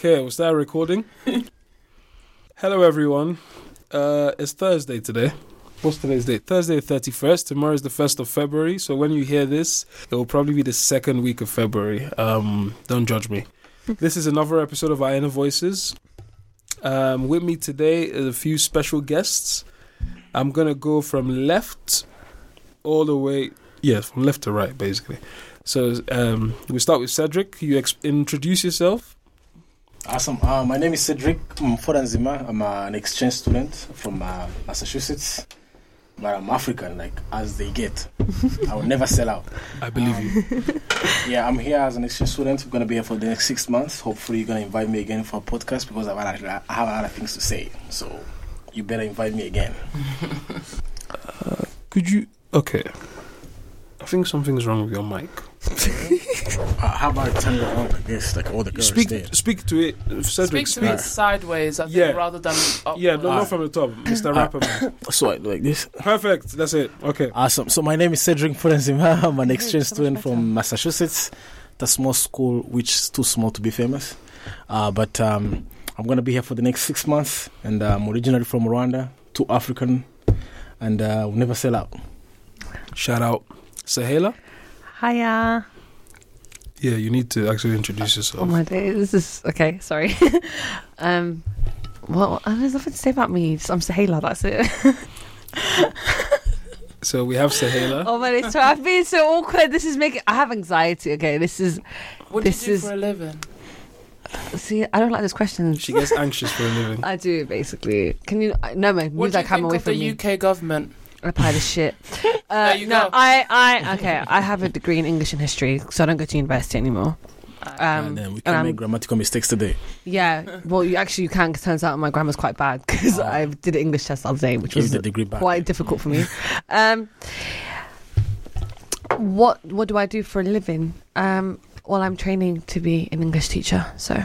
Okay, we'll start recording. Hello, everyone. Uh, it's Thursday today. What's today's date? Thursday, the 31st. Tomorrow is the 1st of February. So when you hear this, it will probably be the second week of February. Um, don't judge me. this is another episode of Our Inner Voices. Um, with me today is a few special guests. I'm going to go from left all the way, yeah, from left to right, basically. So um, we start with Cedric. You ex- introduce yourself. Awesome. Uh, my name is Cedric Mfodanzima. I'm uh, an exchange student from uh, Massachusetts, but I'm African, like as they get. I will never sell out. I believe you. Yeah, I'm here as an exchange student. I'm gonna be here for the next six months. Hopefully, you're gonna invite me again for a podcast because I have, a- I have a lot of things to say. So you better invite me again. Could you? Okay. I think something's wrong with your mic. Uh, how about I turn it around like this, like all the girls Speak, there? speak to it, Cedric. Speak to Speak. it sideways, I think, Yeah. rather than up. Yeah, no, not from the top, Mr. Rapper. Man. So I do like this. Perfect. That's it. Okay. Awesome. So my name is Cedric Mfodanzima. I'm an exchange student from Massachusetts. The small school which is too small to be famous. Uh, but um, I'm going to be here for the next six months. And uh, I'm originally from Rwanda, too African. And uh, we'll never sell out. Shout out, Sahela. Hiya. Yeah, you need to actually introduce yourself. Oh my day, This is okay. Sorry. um. Well, there's nothing to say about me. Just- I'm Sahela. That's it. So we have Sahela. oh my days. So I've been so awkward. This is making. I have anxiety. Okay. This is. What do this you do is- for a living? See, I don't like this question. She gets anxious for a living. I do basically. Can you? No, man. What Move do you that camera think away of from the me. UK government? A pile of shit. Uh, There you no, go. I, I, okay. I have a degree in English and history, so I don't go to university anymore. Um, and then we and can I'm- make grammatical mistakes today. Yeah, well, you actually you can. 'cause it turns out my grammar's quite bad because Oh. I did an English test the other day, which Give was the degree back. quite difficult for me. Um, what what do I do for a living? Um, well, I'm training to be an English teacher, so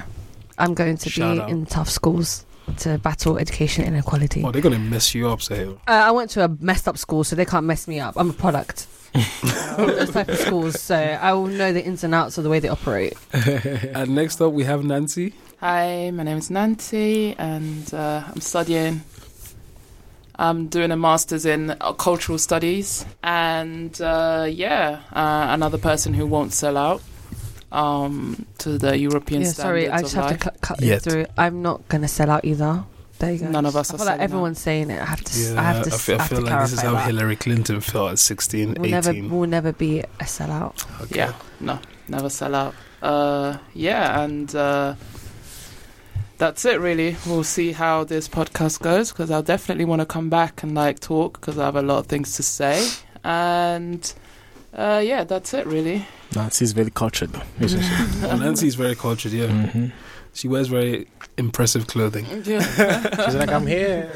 I'm going to Shout be out. in tough schools to battle education inequality. Oh, they're gonna mess you up, Sahela. Uh, I went to a messed up school, so they can't mess me up. I'm a product. of those type of schools, so I will know the ins and outs of the way they operate. And next up, we have Nancy. Hi, my name is Nancy, and uh, I'm studying. I'm doing a master's in uh, cultural studies, and uh, yeah, uh, another person who won't sell out um, to the European yeah, sorry, I just of have life. to cut, cut Yet. through. I'm not gonna sell out either. There you go. None of us I are feel like selling out. everyone's saying it. I have to. Yeah, I have to. I s- feel, I I feel to like this is how that. Hillary Clinton felt at 16, We'll never, we'll never be a sellout. Okay. Yeah, no, never sell out. Uh, yeah, and uh, that's it really. We'll see how this podcast goes because I'll definitely want to come back and like talk because I have a lot of things to say. And uh, yeah, that's it really. Nancy's very cultured, isn't she? Nancy's very cultured, yeah. Mhm. She wears very impressive clothing. Yeah. She's like, I'm here.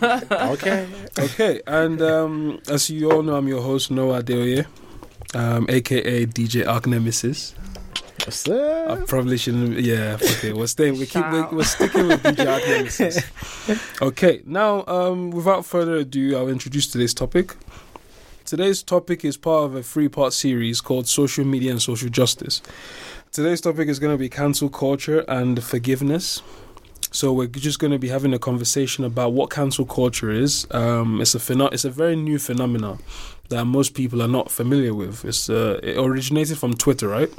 okay. Okay, and um, as you all know, I'm your host, Noah Adeoye, um, aka DJ Arc Nemesis. What's I probably shouldn't. Yeah, okay. We're staying. We keep. We're, we're sticking with DJ Arc Nemesis. Okay, now, um, without further ado, I'll introduce today's topic. Today's topic is part of a three-part series called "Social Media and Social Justice." Today's topic is going to be cancel culture and forgiveness. So we're just going to be having a conversation about what cancel culture is. Um, it's a pheno- It's a very new phenomenon that most people are not familiar with. It's uh, it originated from Twitter, right?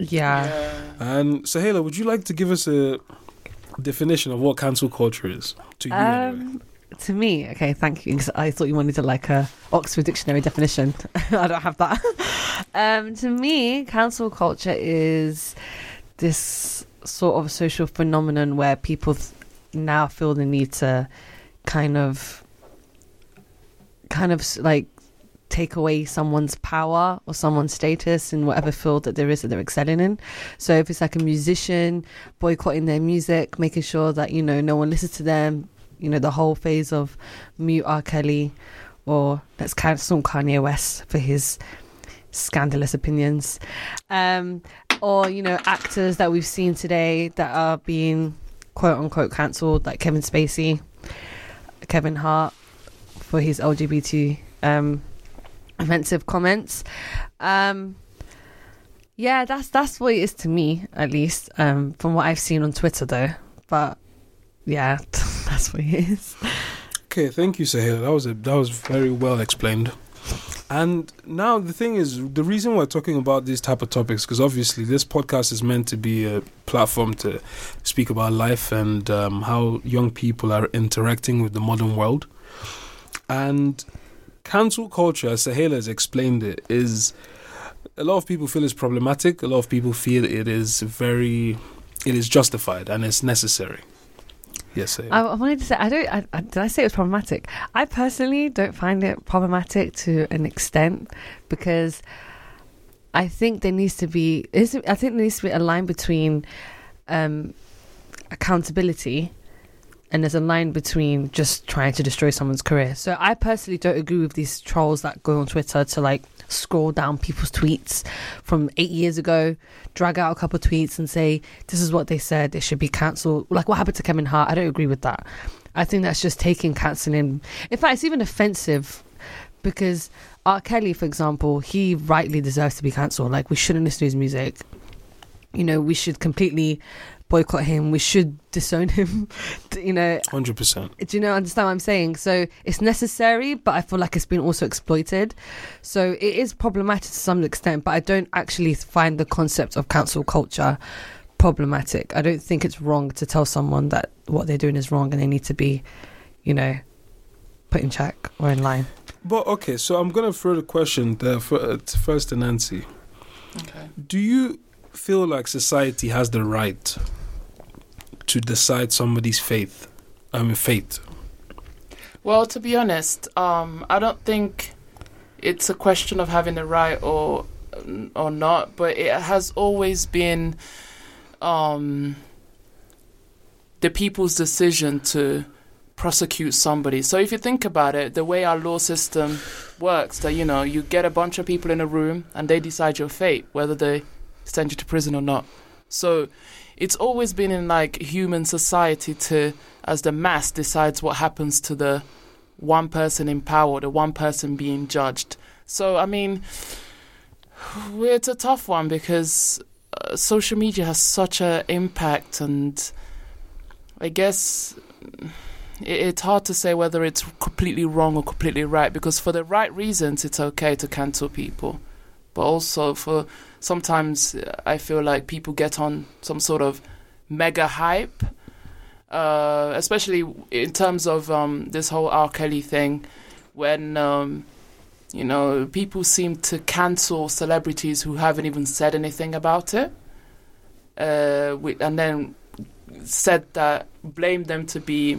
Yeah. And Sahela, would you like to give us a definition of what cancel culture is to you? anyway? To me, okay, thank you. 'cause I thought you wanted to like a Oxford Dictionary definition. I don't have that. um, to me, cancel culture is this sort of social phenomenon where people th- now feel the need to kind of, kind of like take away someone's power or someone's status in whatever field that there is that they're excelling in. So if it's like a musician boycotting their music, making sure that you know no one listens to them, you know the whole phase of mute R. Kelly, or let's cancel Kanye West for his scandalous opinions, um, or you know actors that we've seen today that are being quote unquote cancelled, like Kevin Spacey, Kevin Hart for his LGBT um, offensive comments. Um, yeah, that's that's what it is to me, at least um, from what I've seen on Twitter, though. But yeah, that's what it is. Okay, thank you, Sahela. That was a, that was very well explained. And now the thing is, the reason we're talking about these type of topics because obviously this podcast is meant to be a platform to speak about life and um, how young people are interacting with the modern world. And cancel culture, as Sahela has explained it, is a lot of people feel it's problematic. A lot of people feel it is very, it is justified and it's necessary. Yes. I, I wanted to say, I don't. I, did I say it was problematic? I personally don't find it problematic to an extent because I think there needs to be. I think there needs to be a line between um, accountability and there's a line between just trying to destroy someone's career. So I personally don't agree with these trolls that go on Twitter to like scroll down people's tweets from eight years ago, drag out a couple of tweets and say this is what they said, they should be cancelled. Like what happened to Kevin Hart? I don't agree with that. I think that's just taking cancelling. In fact, it's even offensive because R. Kelly, for example, he rightly deserves to be cancelled. Like we shouldn't listen to his music. You know, we should completely boycott him. We should disown him. you know, Hundred percent. do you know understand what I'm saying? So it's necessary, but I feel like it's been also exploited. So it is problematic to some extent, but I don't actually find the concept of cancel culture problematic. I don't think it's wrong to tell someone that what they're doing is wrong and they need to be, you know, put in check or in line. But okay, so I'm gonna throw the question there for, uh, first to Nancy. Okay. Do you feel like society has the right to decide somebody's faith? I mean, faith. Well, to be honest, um, I don't think it's a question of having the right or or not, but it has always been um, the people's decision to prosecute somebody. So if you think about it, the way our law system works, that you know, you get a bunch of people in a room and they decide your fate, whether they send you to prison or not. So it's always been in like human society to as the mass decides what happens to the one person in power, the one person being judged. So I mean, it's a tough one because uh, social media has such an impact, and I guess it, it's hard to say whether it's completely wrong or completely right. Because for the right reasons, it's okay to cancel people, but also for sometimes uh, I feel like people get on some sort of mega hype, uh, especially in terms of um, this whole R. Kelly thing, when um, you know people seem to cancel celebrities who haven't even said anything about it, uh, and then said that blame them to be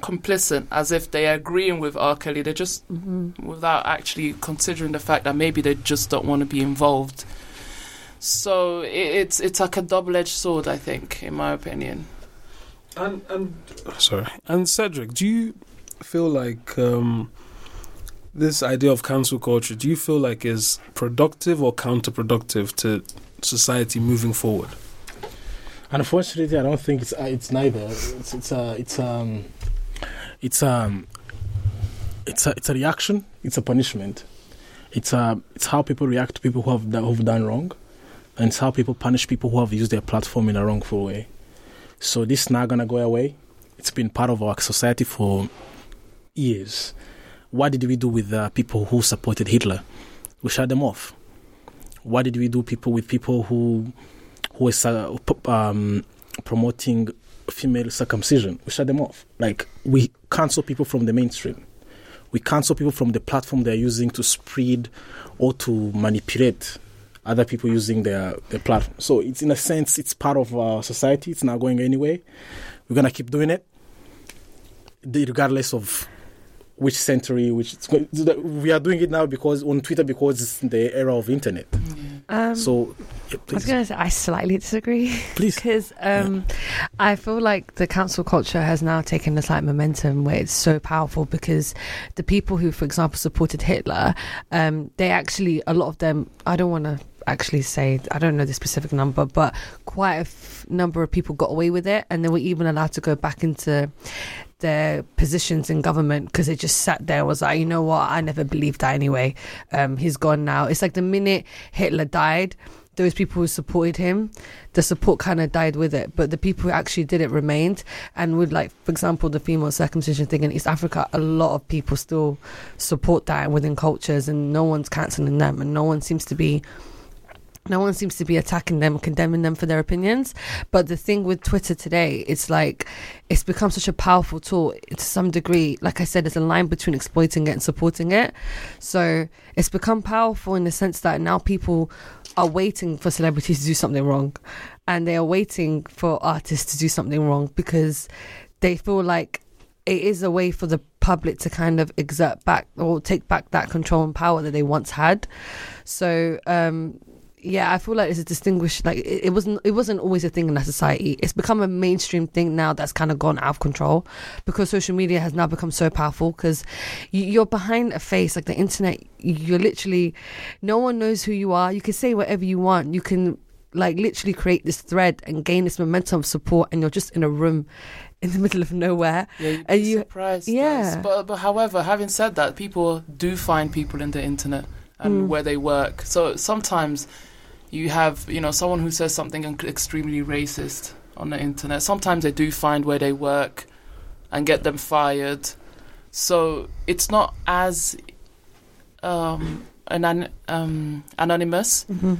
complicit as if they are agreeing with R. Kelly. They're just without actually considering the fact that maybe they just don't want to be involved. So it, it's it's like a double edged sword, I think, in my opinion. And and sorry. And Cedric, do you feel like um, this idea of cancel culture? Do you feel like is productive or counterproductive to society moving forward? Unfortunately, I don't think it's uh, it's neither. It's it's a it's um it's um it's a it's a reaction. It's a punishment. It's a it's how people react to people who have who've done wrong, and it's how people punish people who have used their platform in a wrongful way. So this is not gonna go away. It's been part of our society for years. What did we do with people who supported Hitler? We shut them off. What did we do people with people who who uh, um, promoting female circumcision. We shut them off. Like we cancel people from the mainstream. We cancel people from the platform they're using to spread or to manipulate other people using their, their platform. So it's in a sense it's part of our society. It's not going anywhere. We're gonna keep doing it, regardless of which century, which we are doing it now because on Twitter because it's the era of internet. Um, So yeah, I was going to say I slightly disagree please. because um, I feel like the cancel culture has now taken this like momentum where it's so powerful because the people who, for example, supported Hitler, um, they actually a lot of them. I don't want to actually say I don't know the specific number, but quite a f- number of people got away with it, and they were even allowed to go back into their positions in government because they just sat there was like, you know what, I never believed that anyway. Um, he's gone now. It's like the minute Hitler died, those people who supported him, the support kind of died with it. But the people who actually did it remained. And with like, for example, the female circumcision thing in East Africa, a lot of people still support that within cultures, and no one's cancelling them, and no one seems to be. No one seems to be attacking them, condemning them for their opinions. But the thing with Twitter today, it's like it's become such a powerful tool to some degree. Like I said, there's a line between exploiting it and supporting it. So it's become powerful in the sense that now people are waiting for celebrities to do something wrong, and they are waiting for artists to do something wrong because they feel like it is a way for the public to kind of exert back or take back that control and power that they once had. So um yeah, I feel like it's a distinguished like it, it wasn't it wasn't always a thing in our society. It's become a mainstream thing now that's kind of gone out of control because social media has now become so powerful because you, you're behind a face like the internet. You're literally no one knows who you are. You can say whatever you want. You can like literally create this thread and gain this momentum of support, and you're just in a room in the middle of nowhere. Yeah, you'd Are be you- surprised. yeah. yes. But but however, having said that, people do find people in the internet and Mm. where they work. So sometimes you have you know someone who says something extremely racist on the internet. Sometimes they do find where they work and get them fired. So it's not as um, anon- um, anonymous Mm-hmm.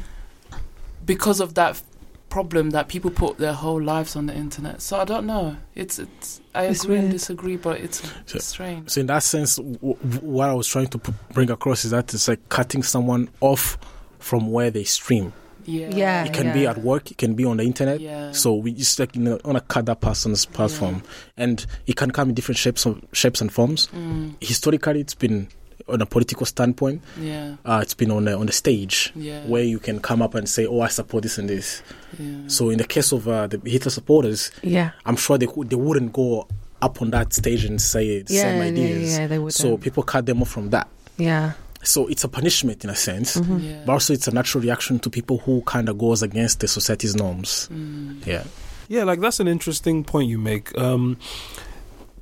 because of that problem that people put their whole lives on the internet. So I don't know. It's it's I It's agree and disagree, but it's So- strange. So in that sense, w- w- what I was trying to p- bring across is that it's like cutting someone off from where they stream. Yeah. Yeah. It can be at work, it can be on the internet. Yeah. So we just like you know, want to cut that person's platform, and it can come in different shapes, of, shapes and forms. Mm, Historically, it's been on a political standpoint. yeah. Uh, it's been on the, on the stage Yeah. where you can come up and say, "Oh, I support this and this." yeah. So in the case of uh, the Hitler supporters, Yeah. I'm sure they they wouldn't go up on that stage and say the Yeah, same ideas. yeah, yeah, they would. So people cut them off from that. yeah. So it's a punishment in a sense, Mhm. yeah. but also it's a natural reaction to people who kind of goes against the society's norms. Mm. Yeah. Yeah, like that's an interesting point you make. Um,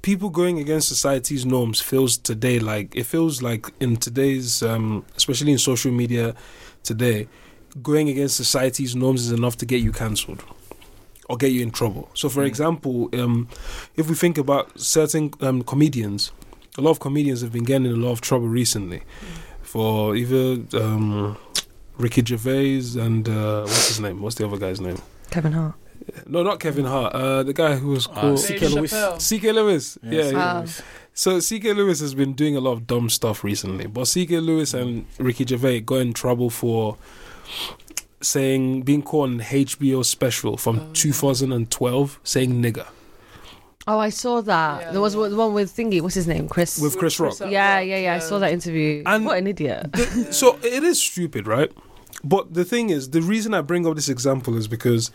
people going against society's norms feels today like it feels like in today's, um, especially in social media today, going against society's norms is enough to get you cancelled or get you in trouble. So, for Mm. example, um, if we think about certain um, comedians, a lot of comedians have been getting in a lot of trouble recently for either um, Ricky Gervais and uh, what's his name? What's the other guy's name? Kevin Hart. No, not Kevin Hart. Uh, the guy who was Uh, called C.K. Dave Lewis. Chappelle. C.K. Lewis. Yes. Yeah, yeah. Wow. So C.K. Lewis has been doing a lot of dumb stuff recently, but C.K. Lewis and Ricky Gervais got in trouble for saying being caught on HBO special from Oh, 2012 saying nigger Oh, I saw that. Yeah, there was yeah. the one with Thingy. What's his name? Chris. with Chris Rock. Rock. yeah, yeah, yeah. I saw that interview. And- what an idiot. The- so it is stupid, right? But the thing is, the reason I bring up this example is because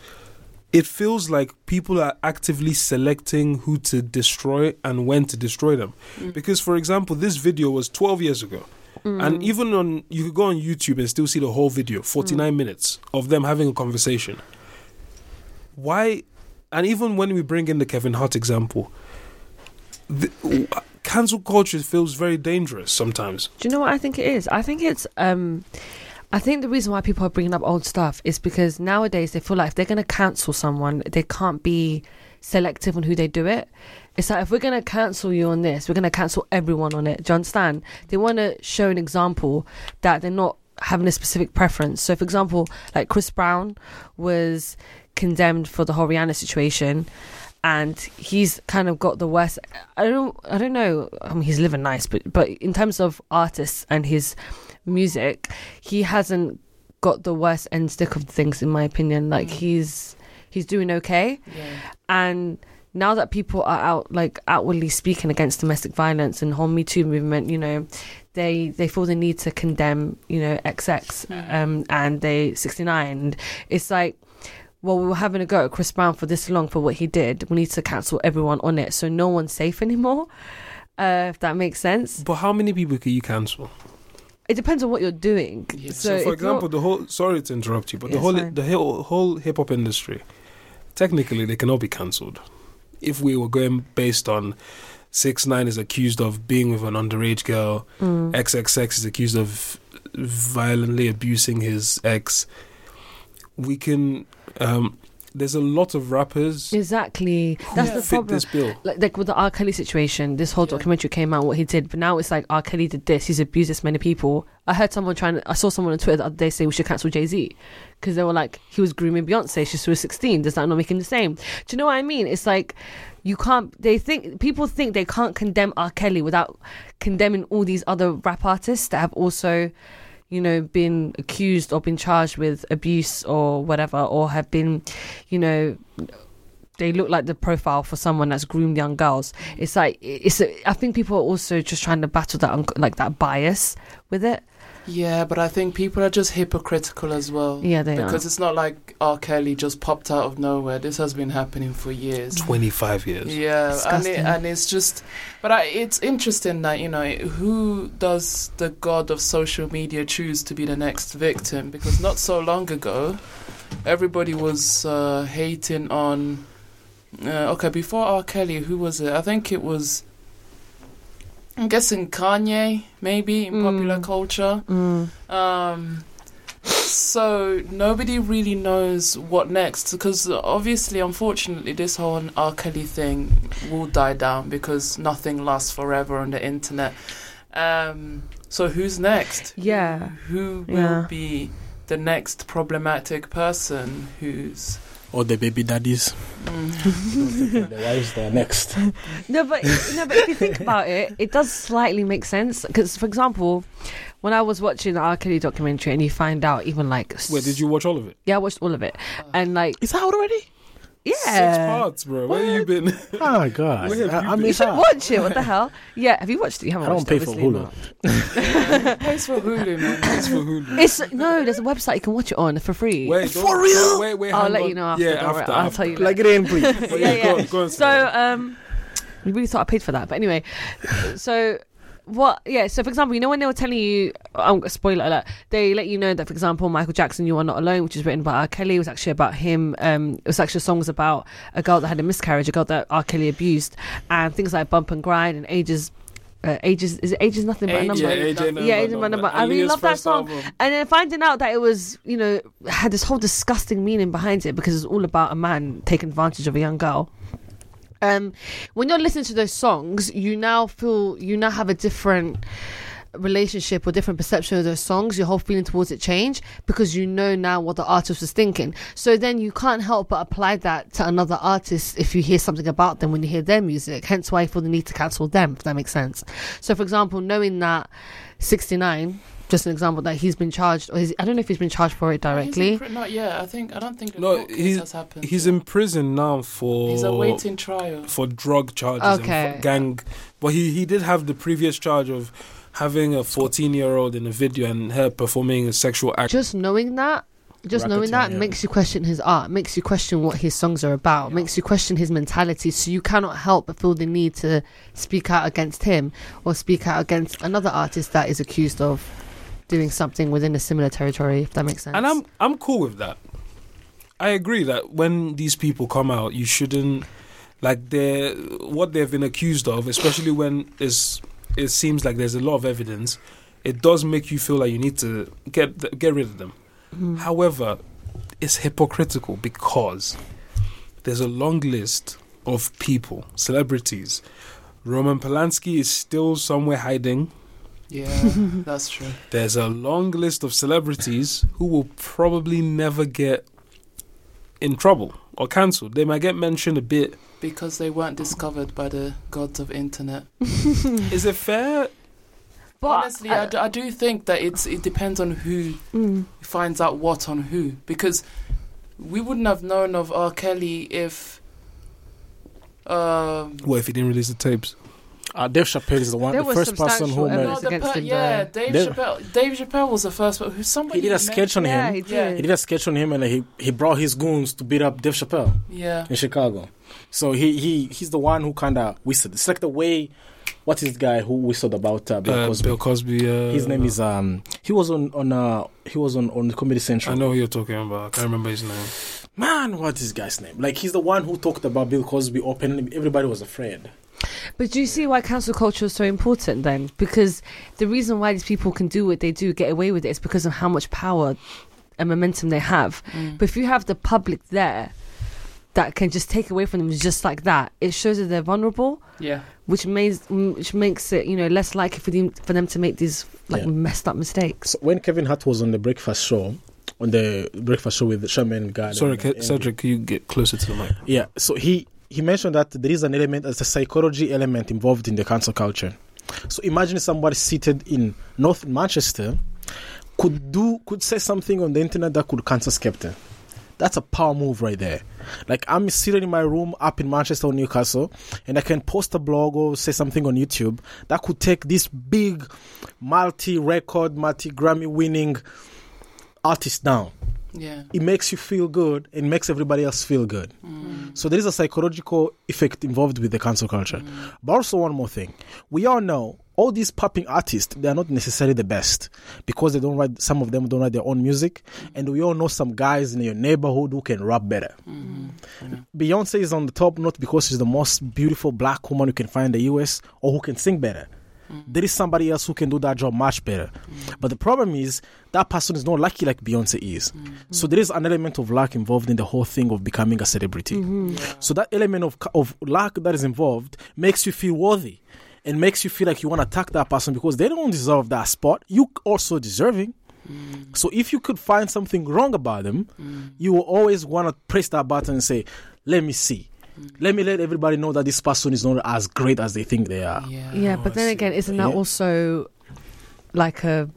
it feels like people are actively selecting who to destroy and when to destroy them. Mm. Because, for example, this video was 12 years ago. Mm. And even on, you could go on YouTube and still see the whole video, 49 minutes of them having a conversation. Why? And even when we bring in the Kevin Hart example, the, cancel culture feels very dangerous sometimes. Do you know what I think it is? I think it's um I think the reason why people are bringing up old stuff is because nowadays they feel like if they're going to cancel someone, they can't be selective on who they do it. It's like if we're going to cancel you on this, we're going to cancel everyone on it. Do you understand? They want to show an example that they're not having a specific preference. So, for example, like Chris Brown was condemned for the whole Rihanna situation. And he's kind of got the worst. I don't. I don't know. I mean, he's living nice, but but in terms of artists and his music, he hasn't got the worst end stick of things, in my opinion. Like Mm. he's he's doing okay, Yeah. and now that people are out like outwardly speaking against domestic violence and whole Me Too movement, you know, they they feel the need to condemn, you know, XX um, and they 69. And it's like, well, we were having a go at Chris Brown for this long for what he did. We need to cancel everyone on it, so no one's safe anymore. Uh, if that makes sense, But how many people could you cancel? It depends on what you're doing. Yeah. So, if for example, the whole sorry to interrupt you, but the whole fine. the whole, whole hip hop industry, technically, they cannot be cancelled. If we were going based on six nine is accused of being with an underage girl, Mm. XXX is accused of violently abusing his ex, we can. Um, there's a lot of rappers Exactly. That's the fit problem. this bill. like, like with the R. Kelly situation, this whole Yeah. documentary came out what he did, but now it's like R. Kelly did this, he's abused this many people. I heard someone trying. I saw someone on Twitter the other day say we should cancel Jay Z because they were like he was grooming Beyonce. She was sixteen. Does that not make him the same? Do you know what I mean? It's like you can't. They think people think they can't condemn R. Kelly without condemning all these other rap artists that have also. You know, been accused or been charged with abuse or whatever, or have been, you know, they look like the profile for someone that's groomed young girls. It's like it's. A, I think people are also just trying to battle that like that bias with it. Yeah, but I think people are just hypocritical as well. Yeah, they because are. it's not like R. Kelly just popped out of nowhere. This has been happening for years. Twenty five years. Yeah, and, it, and it's just, but I, it's interesting that you know who does the god of social media choose to be the next victim? Because not so long ago, everybody was uh, hating on. Uh, okay, before R. Kelly, who was it? I think it was. I'm guessing Kanye, maybe in popular Mm. culture. Mm. Um, so nobody really knows what next because obviously, unfortunately, this whole R. Kelly thing will die down because nothing lasts forever on the internet. Um, so who's next? Yeah. Who will Yeah. be the next problematic person? Who's Or the baby daddies. mm, the wives that are next. No, but no, but if you think about it, it does slightly make sense. Because, for example, when I was watching the R. Kelly documentary, and you find out even like, where did you watch all of it? Yeah, I watched all of it, and like, Is that out already? Yeah, Six parts, bro. Where have you been? Oh my god. Where have I, you I been? miss you should out. watch it. What the hell? Yeah, have you watched it? You haven't I don't watched pay it, for obviously Hulu. pays for Hulu, man? It's for Hulu. It's no, there's a website you can watch it on for free. Wait, For real? Wait, wait. I'll let on. you know after. Yeah, don't after. I'll tell you. Plug it in, please. Yeah, yeah, go on, go on. So, um, you really thought I paid for that, but anyway, so what? Yeah. So, for example, you know when they were telling you, i'm um, spoiler alert, they let you know that, for example, Michael Jackson, "You Are Not Alone," which is written by R. Kelly, was actually about him. Um, it was actually songs about a girl that had a miscarriage, a girl that R. Kelly abused, and things like "Bump and Grind" and "Ages." Uh, ages is it ages nothing but a number. Yeah, AJ number, Yeah, AJ number. I really love that song. album. And then finding out that it was, you know, had this whole disgusting meaning behind it because it's all about a man taking advantage of a young girl. Um, when you're listening to those songs, you now feel you now have a different relationship or different perception of those songs. Your whole feeling towards it change because you know now what the artist was thinking. So then you can't help but apply that to another artist if you hear something about them when you hear their music. Hence why you feel the need to cancel them. If that makes sense. So for example, knowing that 69 just an example that he's been charged or he's, I don't know if he's been charged for it directly. pri- not yet. I think I don't think No, he's- has happened. He's yet. in prison now for He's awaiting trial. for drug charges Okay. and gang. But he he did have the previous charge of having a 14 year old in a video and her performing a sexual act. just knowing that just knowing that yeah. makes you question his art makes you question what his songs are about Yeah. makes you question his mentality so you cannot help but feel the need to speak out against him or speak out against another artist that is accused of doing something within a similar territory if that makes sense And I'm I'm cool with that. I agree that when these people come out, you shouldn't like they what they've been accused of, especially when it's, it seems like there's a lot of evidence. It does make you feel like you need to get get rid of them. Mhm. However, it's hypocritical because there's a long list of people, celebrities. Roman Polanski is still somewhere hiding. Yeah, that's true. There's a long list of celebrities who will probably never get in trouble or cancelled. They might get mentioned a bit. Because they weren't discovered by the gods of internet. Is it fair? But Honestly, I, d- I do think that it's it depends on who Mm. finds out what on who. Because we wouldn't have known of R. Kelly if Um, What if he didn't release the tapes? Uh, Dave Chappelle is the one, There the first person who made. evidence. no, the against per- him, yeah, though. Dave Chappelle. Dave Chappelle was the first one who somebody He did a mentioned- sketch on Yeah, him. he did. Yeah. He did a sketch on him, and he he brought his goons to beat up Dave Chappelle Yeah, in Chicago. So he he he's the one who kind of whistled. It's like the way. What is the guy who whistled about uh, Bill Uh, Cosby? Bill Cosby. Uh, His name is um. He was on on uh he was on on the Comedy Central. I know who you're talking about. I can't remember his name. Man, what's this guy's name? Like he's the one who talked about Bill Cosby openly. Everybody was afraid. But do you see why cancel culture is so important then? Because the reason why these people can do what they do, get away with it, is because of how much power and momentum they have. Mm. But if you have the public there that can just take away from them just like that, it shows that they're vulnerable, yeah, which makes which makes it you know less likely for them for them to make these like Yeah. messed up mistakes. So when Kevin Hart was on the Breakfast Show, on the Breakfast Show with Sherman guy. Sorry, and- Ke- and- Cedric, can you get closer to the mic? Yeah, so he he mentioned that there is an element, there's a psychology element involved in the cancel culture. So imagine somebody seated in North Manchester could do could say something on the internet that could cancel Skepta. That's a power move right there. Like I'm sitting in my room up in Manchester or Newcastle, and I can post a blog or say something on YouTube that could take this big, multi-record, multi-Grammy-winning artist down yeah. it makes you feel good and makes everybody else feel good. Mm. So there is a psychological effect involved with the cancel culture. Mm. But also one more thing. We all know all these popping artists, they are not necessarily the best because they don't write some of them don't write their own music. Mm. And we all know some guys in your neighborhood who can rap better. Mm-hmm. Beyonce is on the top not because she's the most beautiful black woman you can find in the US or who can sing better. Mm. There is somebody else who can do that job much better. Mm. But the problem is that person is not lucky like Beyonce is. Mm. So there is an element of luck involved in the whole thing of becoming a celebrity. Mm-hmm. So that element of of luck that is involved makes you feel worthy and makes you feel like you want to attack that person because they don't deserve that spot. You also deserving. So if you could find something wrong about them, you will always want to press that button and say, "Let me see." Let me let everybody know that this person is not as great as they think they are. Yeah. Yeah, Oh, but then again, isn't that Yeah. also like a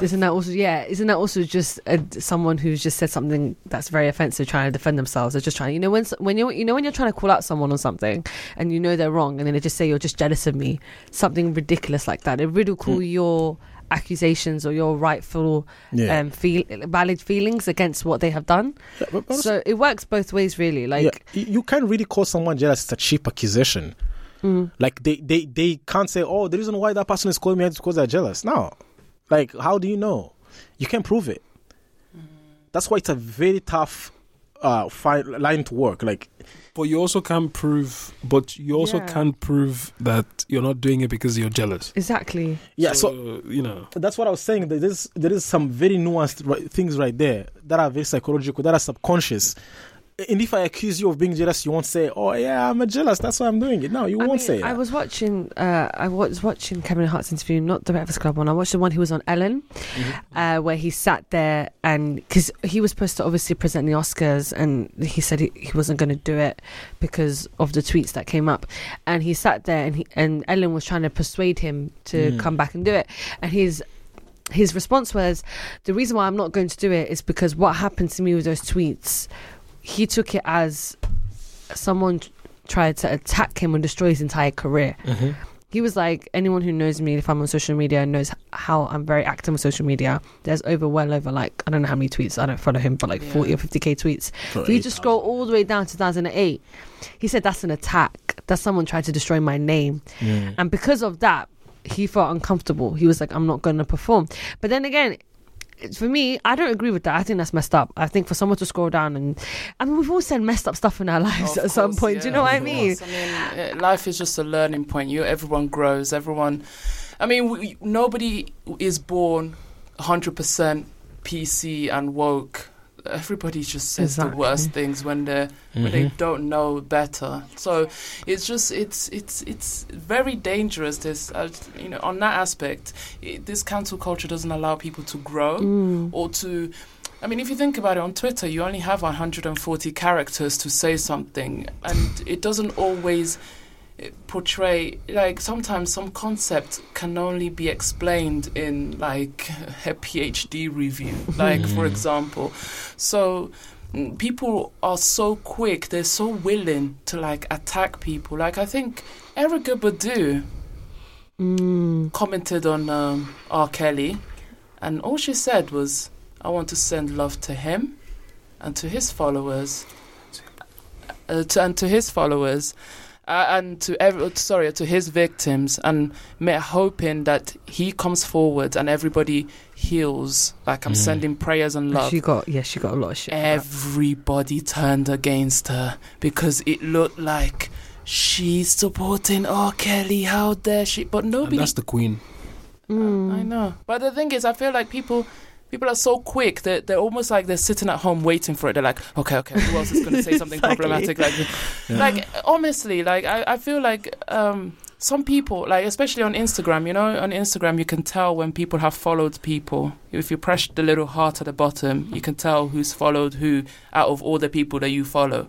isn't that also yeah isn't that also just a, someone who's just said something that's very offensive trying to defend themselves they're just trying you know when when you you know when you're trying to call out someone on something and you know they're wrong and then they just say you're just jealous of me something ridiculous like that they ridicule hmm. your accusations or your rightful Yeah. um feel valid feelings against what they have done But- but so it works both ways really like yeah, you can't really call someone jealous. It's a cheap accusation. mm, Like they, they, they can't say, "Oh, the reason why that person is calling me is because they're jealous." No, like how do you know? You can't prove it. That's why it's a very tough uh, fi- line to work. Like But you also can't prove, but you also Yeah. can prove that you're not doing it because you're jealous. exactly yeah, so, you know, that's what I was saying. There is there is some very nuanced ri- things right there that are very psychological, that are subconscious. And if I accuse you of being jealous, you won't say, "Oh yeah, I'm a jealous. That's why I'm doing it." No, you I won't mean, say that. I was watching. Uh, I was watching Kevin Hart's interview, not the Breakfast Club one. I watched the one he was on Ellen, Mm-hmm. uh, where he sat there and because he was supposed to obviously present the Oscars, and he said he, he wasn't going to do it because of the tweets that came up, and he sat there and he, and Ellen was trying to persuade him to Mm. come back and do it, and his his response was, "The reason why I'm not going to do it is because what happened to me with those tweets." He took it as someone t- tried to attack him and destroy his entire career. Mhm. He was like, anyone who knows me, if I'm on social media, knows how I'm very active on social media. There's over, well over, like, I don't know how many tweets, I don't follow him, but like Yeah. 40 or 50k tweets. If you just scroll all the way down to 2008, he said that's an attack. That someone tried to destroy my name. Mm. And because of that, he felt uncomfortable. He was like, I'm not going to perform. But then again, it's- for me, I don't agree with that. I think that's messed up. I think for someone to scroll down and, I mean, we've all said messed up stuff in our lives Of at some course, point. Do you know what I mean? I mean, uh, life is just a learning point. You, everyone grows. Everyone. I mean, we, nobody is born 100% PC and woke. Everybody just says the worst things when they when they don't know better. So it's just it's it's it's very dangerous. This uh, you know on that aspect, it, this cancel culture doesn't allow people to grow Mm. or to I mean, if you think about it on Twitter, you only have 140 characters to say something, and it doesn't always portray like sometimes some concept can only be explained in like a PhD review, like for Mhm. example. So mm, people are so quick. They're so willing to like attack people. Like I think Erykah Badu Mm. commented on um, R. Kelly, and all she said was, "I want to send love to him and to his followers, uh, to, and to his followers, uh, and to every sorry to his victims, and may, hoping that he comes forward and everybody heals. Like I'm Mm. sending prayers and love." She got yeah, she got a lot of shit. for that. Everybody turned against her because it looked like she's supporting R. Kelly. How dare she? But And nobody that's the queen. Mm. I know. But the thing is, I feel like people people are so quick that they're almost like they're sitting at home waiting for it. They're like, okay, okay, who else is going to say something Exactly. problematic? Like, like honestly, like I, I feel like um, some people, like especially on Instagram, you know, on Instagram you can tell when people have followed people. If you press the little heart at the bottom, you can tell who's followed who out of all the people that you follow.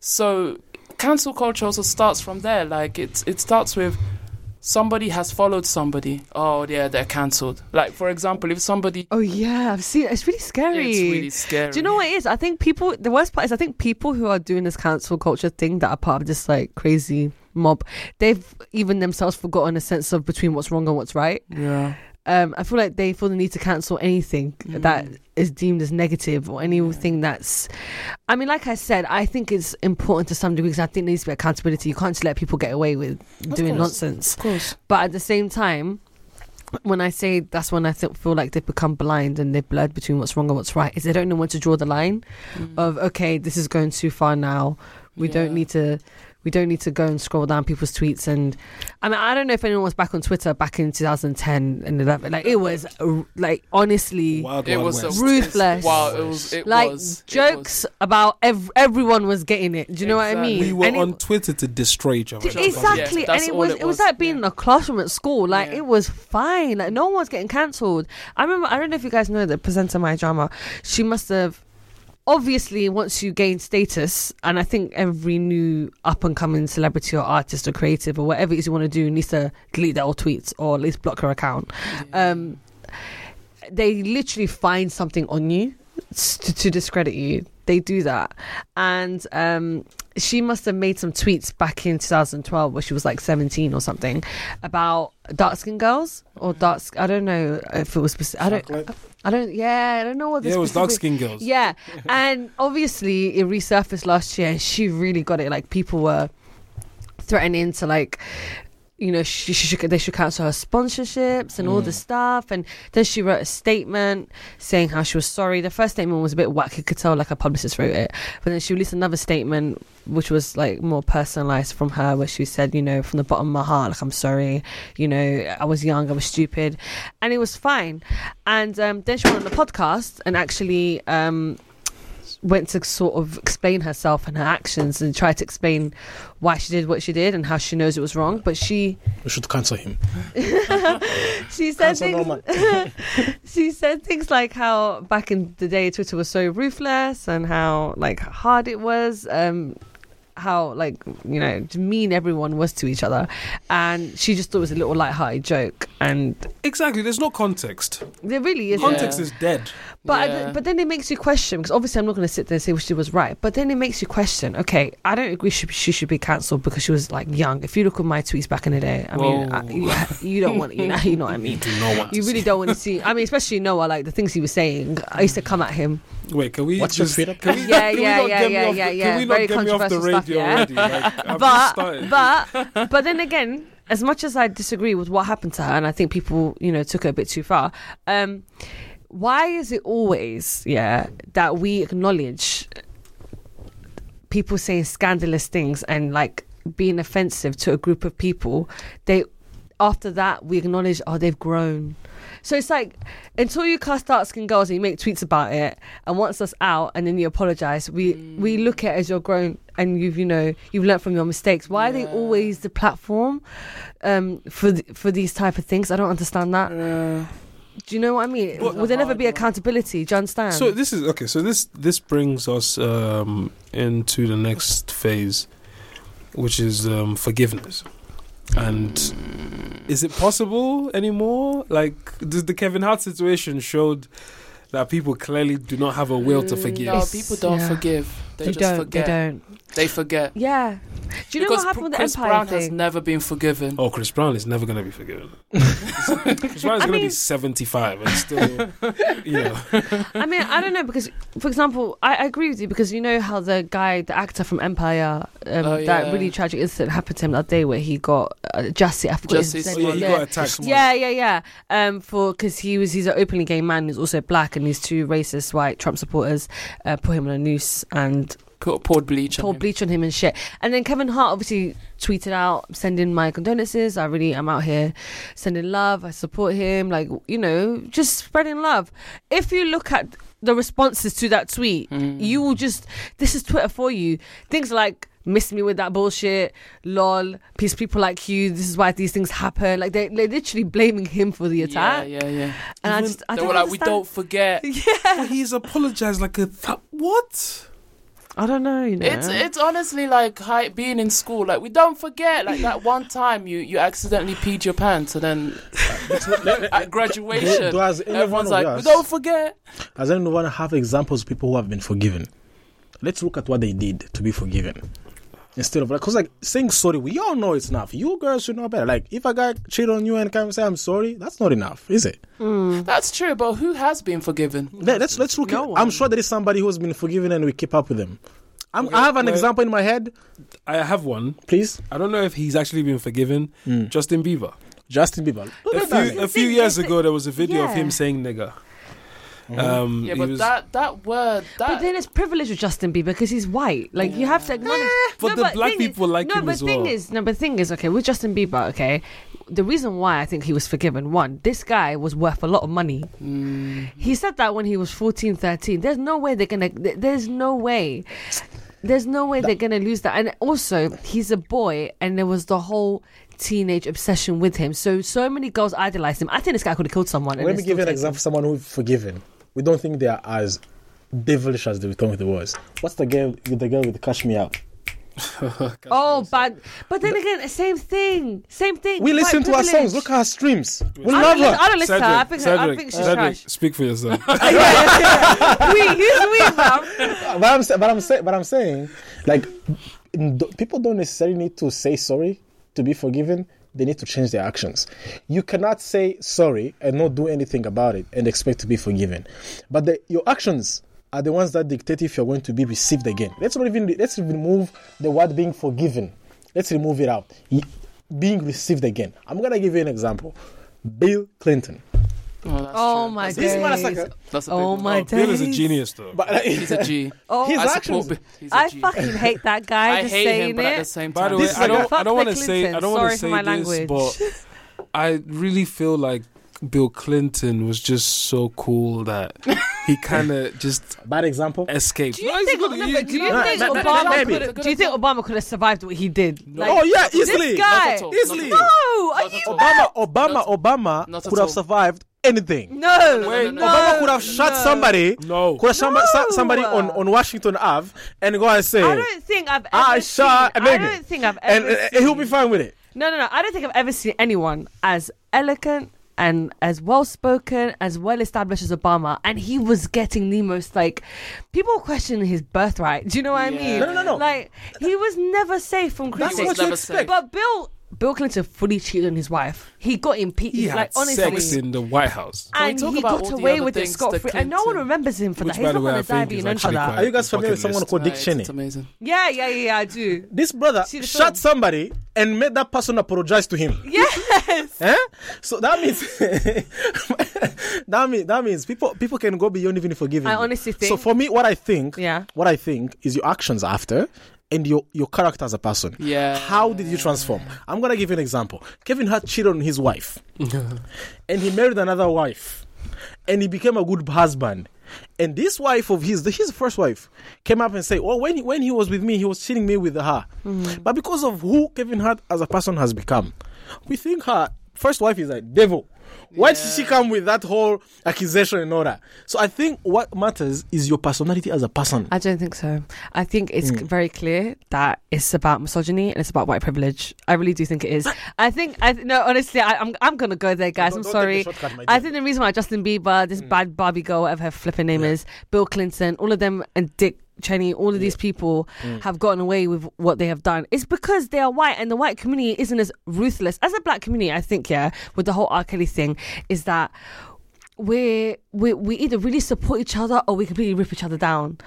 So cancel culture also starts from there. Like it's it starts with somebody has followed somebody. Oh yeah, they're cancelled. Like for example, if somebody Oh yeah, I've seen. It's really scary. it's really scary. Do you know what it is? I think people. The worst part is I think people who are doing this cancel culture thing that are part of this like crazy mob, they've even themselves forgotten a sense of between what's wrong and what's right. Yeah. Um, I feel like they feel the need to cancel anything Mm. that is deemed as negative or anything that's. I mean, like I said, I think it's important to some degree because I think there needs to be accountability. You can't just let people get away with Of doing course. nonsense. Of course. But at the same time, when I say that's when I th- feel like they've become blind and they've blurred between what's wrong and what's right, is they don't know when to draw the line of okay, this is going too far now. We Yeah. don't need to. We don't need to go and scroll down people's tweets. And I mean, I don't know if anyone was back on Twitter back in 2010 and 11. Like it was uh, like honestly. Wild, It Wild was West. a, Ruthless. Wow, it was. It like was it jokes about ev- everyone was getting it. Do you know what I mean? we were And it- on Twitter to destroy each other. Exactly. Exactly, Yeah, and it was it it was was, like being in a classroom at school. Like Yeah. it was fine. Like no one was getting cancelled. I remember. I don't know if you guys know the presenter Maya Jama. She must have. Obviously, once you gain status, and I think every new up and coming celebrity or artist or creative or whatever it is you want to do needs to delete their old tweets or at least block her account. Um, they literally find something on you to, to discredit you. They do that, and um, she must have made some tweets back in 2012 where she was like 17 or something about dark skinned girls or dark. I don't know if it was. Specific, I don't. I don't. Yeah, I don't know what. this Yeah, it was dark skinned girls. yeah, and obviously it resurfaced last year, and she really got it. Like people were threatening to like. You know, she, she should they should cancel her sponsorships and all the stuff. And then she wrote a statement saying how she was sorry. The first statement was a bit wacky, could tell like a publicist wrote it. But then she released another statement, which was like more personalized from her, where she said, you know, from the bottom of my heart, like I'm sorry. You know, I was young, I was stupid, and it was fine. And um, then she went on the podcast and actually um, went to sort of explain herself and her actions and try to explain why she did what she did and how she knows it was wrong. But she We should cancel him. she said Cancel things, she said things like how back in the day Twitter was so ruthless and how like hard it was. Um, how like you know mean everyone was to each other, and she just thought it was a little light-hearted joke, and Exactly. There's no context. there really is Context Yeah. is dead. But Yeah. but then it makes you question because obviously I'm not going to sit there and say well, she was right. But then it makes you question. Okay, I don't agree she, she should be cancelled because she was like young. If you look at my tweets back in the day, I mean, I, you, you don't want you know you know what I mean. Do not want You to really see. don't want to see. I mean, especially Noah, like the things he was saying. I used to come at him. Wait, can we What's your just Twitter? can we, Yeah, can we yeah, not yeah, get yeah, off yeah, the, yeah. Can we not Very get me off the controversial stuff, radio yeah. already? Like, but but but then again, as much as I disagree with what happened to her, and I think people you know took it a bit too far. Um, why is it always yeah that we acknowledge people saying scandalous things and like being offensive to a group of people? They after that we acknowledge oh they've grown. So it's like until you cast dark skin girls and you make tweets about it, and once that's out, and then you apologize, we we look at it as you're grown and you've you know you've learned from your mistakes. Why are they always the platform um, for th- for these type of things? I don't understand that. Yeah. Do you know what I mean? But- Will there never be accountability? Do you understand? So this is okay. So this this brings us um, into the next phase, which is um, forgiveness. And is it possible anymore? Like, does the Kevin Hart situation showed that people clearly do not have a will to mm, forgive. No, people don't yeah. forgive. They They just don't. forget. They don't. They forget. Yeah. Do you know because what happened with the Chris Empire Brown thing? has never been forgiven. Oh, Chris Brown is never going to be forgiven. Chris Brown is going to be 75 and still, you know. I mean, I don't know because, for example, I, I agree with you because you know how the guy, the actor from Empire, um, Oh, that yeah. really tragic incident happened to him that day where he got uh, Jussie. I forgot Justice, his Oh, yeah, he yeah. got attacked. Yeah, yeah, yeah. Um, for because he was he's an openly gay man who's also black, and these two racist white Trump supporters uh, put him on a noose and Poured poured bleach on him. bleach on him and shit. And then Kevin Hart obviously tweeted out, sending my condolences. I really am out here sending love. I support him. Like, you know, just spreading love. If you look at the responses to that tweet, Mm. you will just, this is Twitter for you. Things like, miss me with that bullshit, lol, peace people like you, this is why these things happen. Like, they, they're literally blaming him for the attack. yeah, yeah. Yeah and I just, I they don't were like, we don't forget. But he's apologized like a. Th- what? I don't know, you know. It's it's honestly like hi, being in school. Like we don't forget. Like that one time you you accidentally peed your pants, and then at graduation, does everyone's like, us, we don't forget. Does anyone have examples of people who have been forgiven? Let's look at what they did to be forgiven. Instead of like, because like saying sorry, we all know it's enough. You girls should know better. Like, if a guy cheated on you and come and say I'm sorry, that's not enough, is it? That's true, but who has been forgiven? Let, us let's look. No at, one. I'm sure there is somebody who has been forgiven and we keep up with them. I'm, Okay, I have an well- example in my head, I have one. please. I don't know if he's actually been forgiven. Mm. Justin Bieber. Justin Bieber. Look A at that. few, a few years ago, there was a video of him saying nigger. Mhm. Um, Yeah, but was- that that word But that then it's privilege with Justin Bieber because he's white. Like you have to acknowledge. But the black thing is- people like no, him but as thing well. is, no, but thing is, okay, with Justin Bieber, okay, the reason why I think he was forgiven, one, this guy was worth a lot of money. Mm, He said that when he was 14, 13. There's no way they're gonna. There's no way. There's no way they're gonna lose that. And also, he's a boy, and there was the whole teenage obsession with him. So so many girls idolized him. I think this guy could have killed someone. Let me give you an example of someone who's forgiven. We don't think they are as devilish as they thought it was. What's the girl the girl with the cash me out? Oh, but but then again, same thing, same thing. We listen to our songs. Look at her streams. We I love don't, listen, her. I don't listen to her. I think, Cedric, I think she's Cedric, trash. speak for yourself. yeah, yeah, yeah. we, who's we, man? but I'm but I'm saying but I'm saying like people don't necessarily need to say sorry to be forgiven. They need to change their actions. You cannot say sorry and not do anything about it and expect to be forgiven. But the, your actions are the ones that dictate if you're going to be received again. Let's not even let's remove the word being forgiven. Let's remove it out. Being received again. I'm gonna give you an example. Bill Clinton. Oh, that's Oh my That's a This big days. one. motherfucker- That's a big Oh one. my oh, Bill is a genius, though. But uh, He's a G. Oh, His I actions. support. He's a I G. fucking hate that guy. I just hate saying him, but it. at the same time, By the way, I don't, fuck I don't want to say, I don't want Sorry to for say my this, language. but I really feel like Bill Clinton was just so cool that he kind of just bad example. escaped. Do you No, think, good. no, do you No, think no, no, Obama could? Do you think Obama could have survived what he did? Like, oh yeah, this easily. guy. Not at all. Easily. Not at all. No, are you at mad? Obama, Obama, Obama not could have survived anything. No, no, no, no, no. Obama could have shot no. somebody. No. Could have shot somebody on, on Washington Ave and go and say, I don't think I've ever I shot seen, a I nigga. don't think I've ever uh, seen, he'll be fine with it. No, no, no. I don't think I've ever seen anyone as elegant and as well spoken, as well established as Obama. And he was getting the most like people were questioning his birthright. Do you know what I mean? No, no, no, no. Like he was never safe from That's He critics. was what you expect. But Bill Bill Clinton fully cheated on his wife. He got impeached. He like had honestly. sex in the White House. And talk he about got away with it scot free. and no one remembers him for Which, that. He's not way, going I to die think being is known for actually that. Are you guys familiar with someone list. called Dick Right, Cheney? It's amazing. Yeah, yeah, yeah, yeah, I do. This brother shot film? somebody and made that person apologize to him. Yes. Eh? So that means that means that means people people can go beyond even forgiving. I you. honestly So for me, what I think, Yeah. what I think is your actions after and your your character as a person. Yeah. How did you transform? I'm gonna give you an example. Kevin had cheated on his wife, and he married another wife, and he became a good husband. And this wife of his, his first wife, came up and said, "Well, when he, when he was with me, he was cheating me with her." Mm-hmm. But because of who Kevin Hart as a person has become, we think her first wife is a devil. Why did she come with that whole accusation and all that? So I think what matters is your personality as a person. I don't think so. I think it's Mm. very clear that it's about misogyny and it's about white privilege. I really do think it is. I think I no honestly I, I'm I'm gonna go there, guys. I'm sorry. I think the reason why Justin Bieber, this bad Barbie girl, whatever her flipping name Yeah. is, Bill Clinton, all of them, and Dick Cheney, all of these people Mm. have gotten away with what they have done. It's because they are white, and the white community isn't as ruthless as a black community. I think, yeah, with the whole R. Kelly thing, is that we we we either really support each other or we completely rip each other down.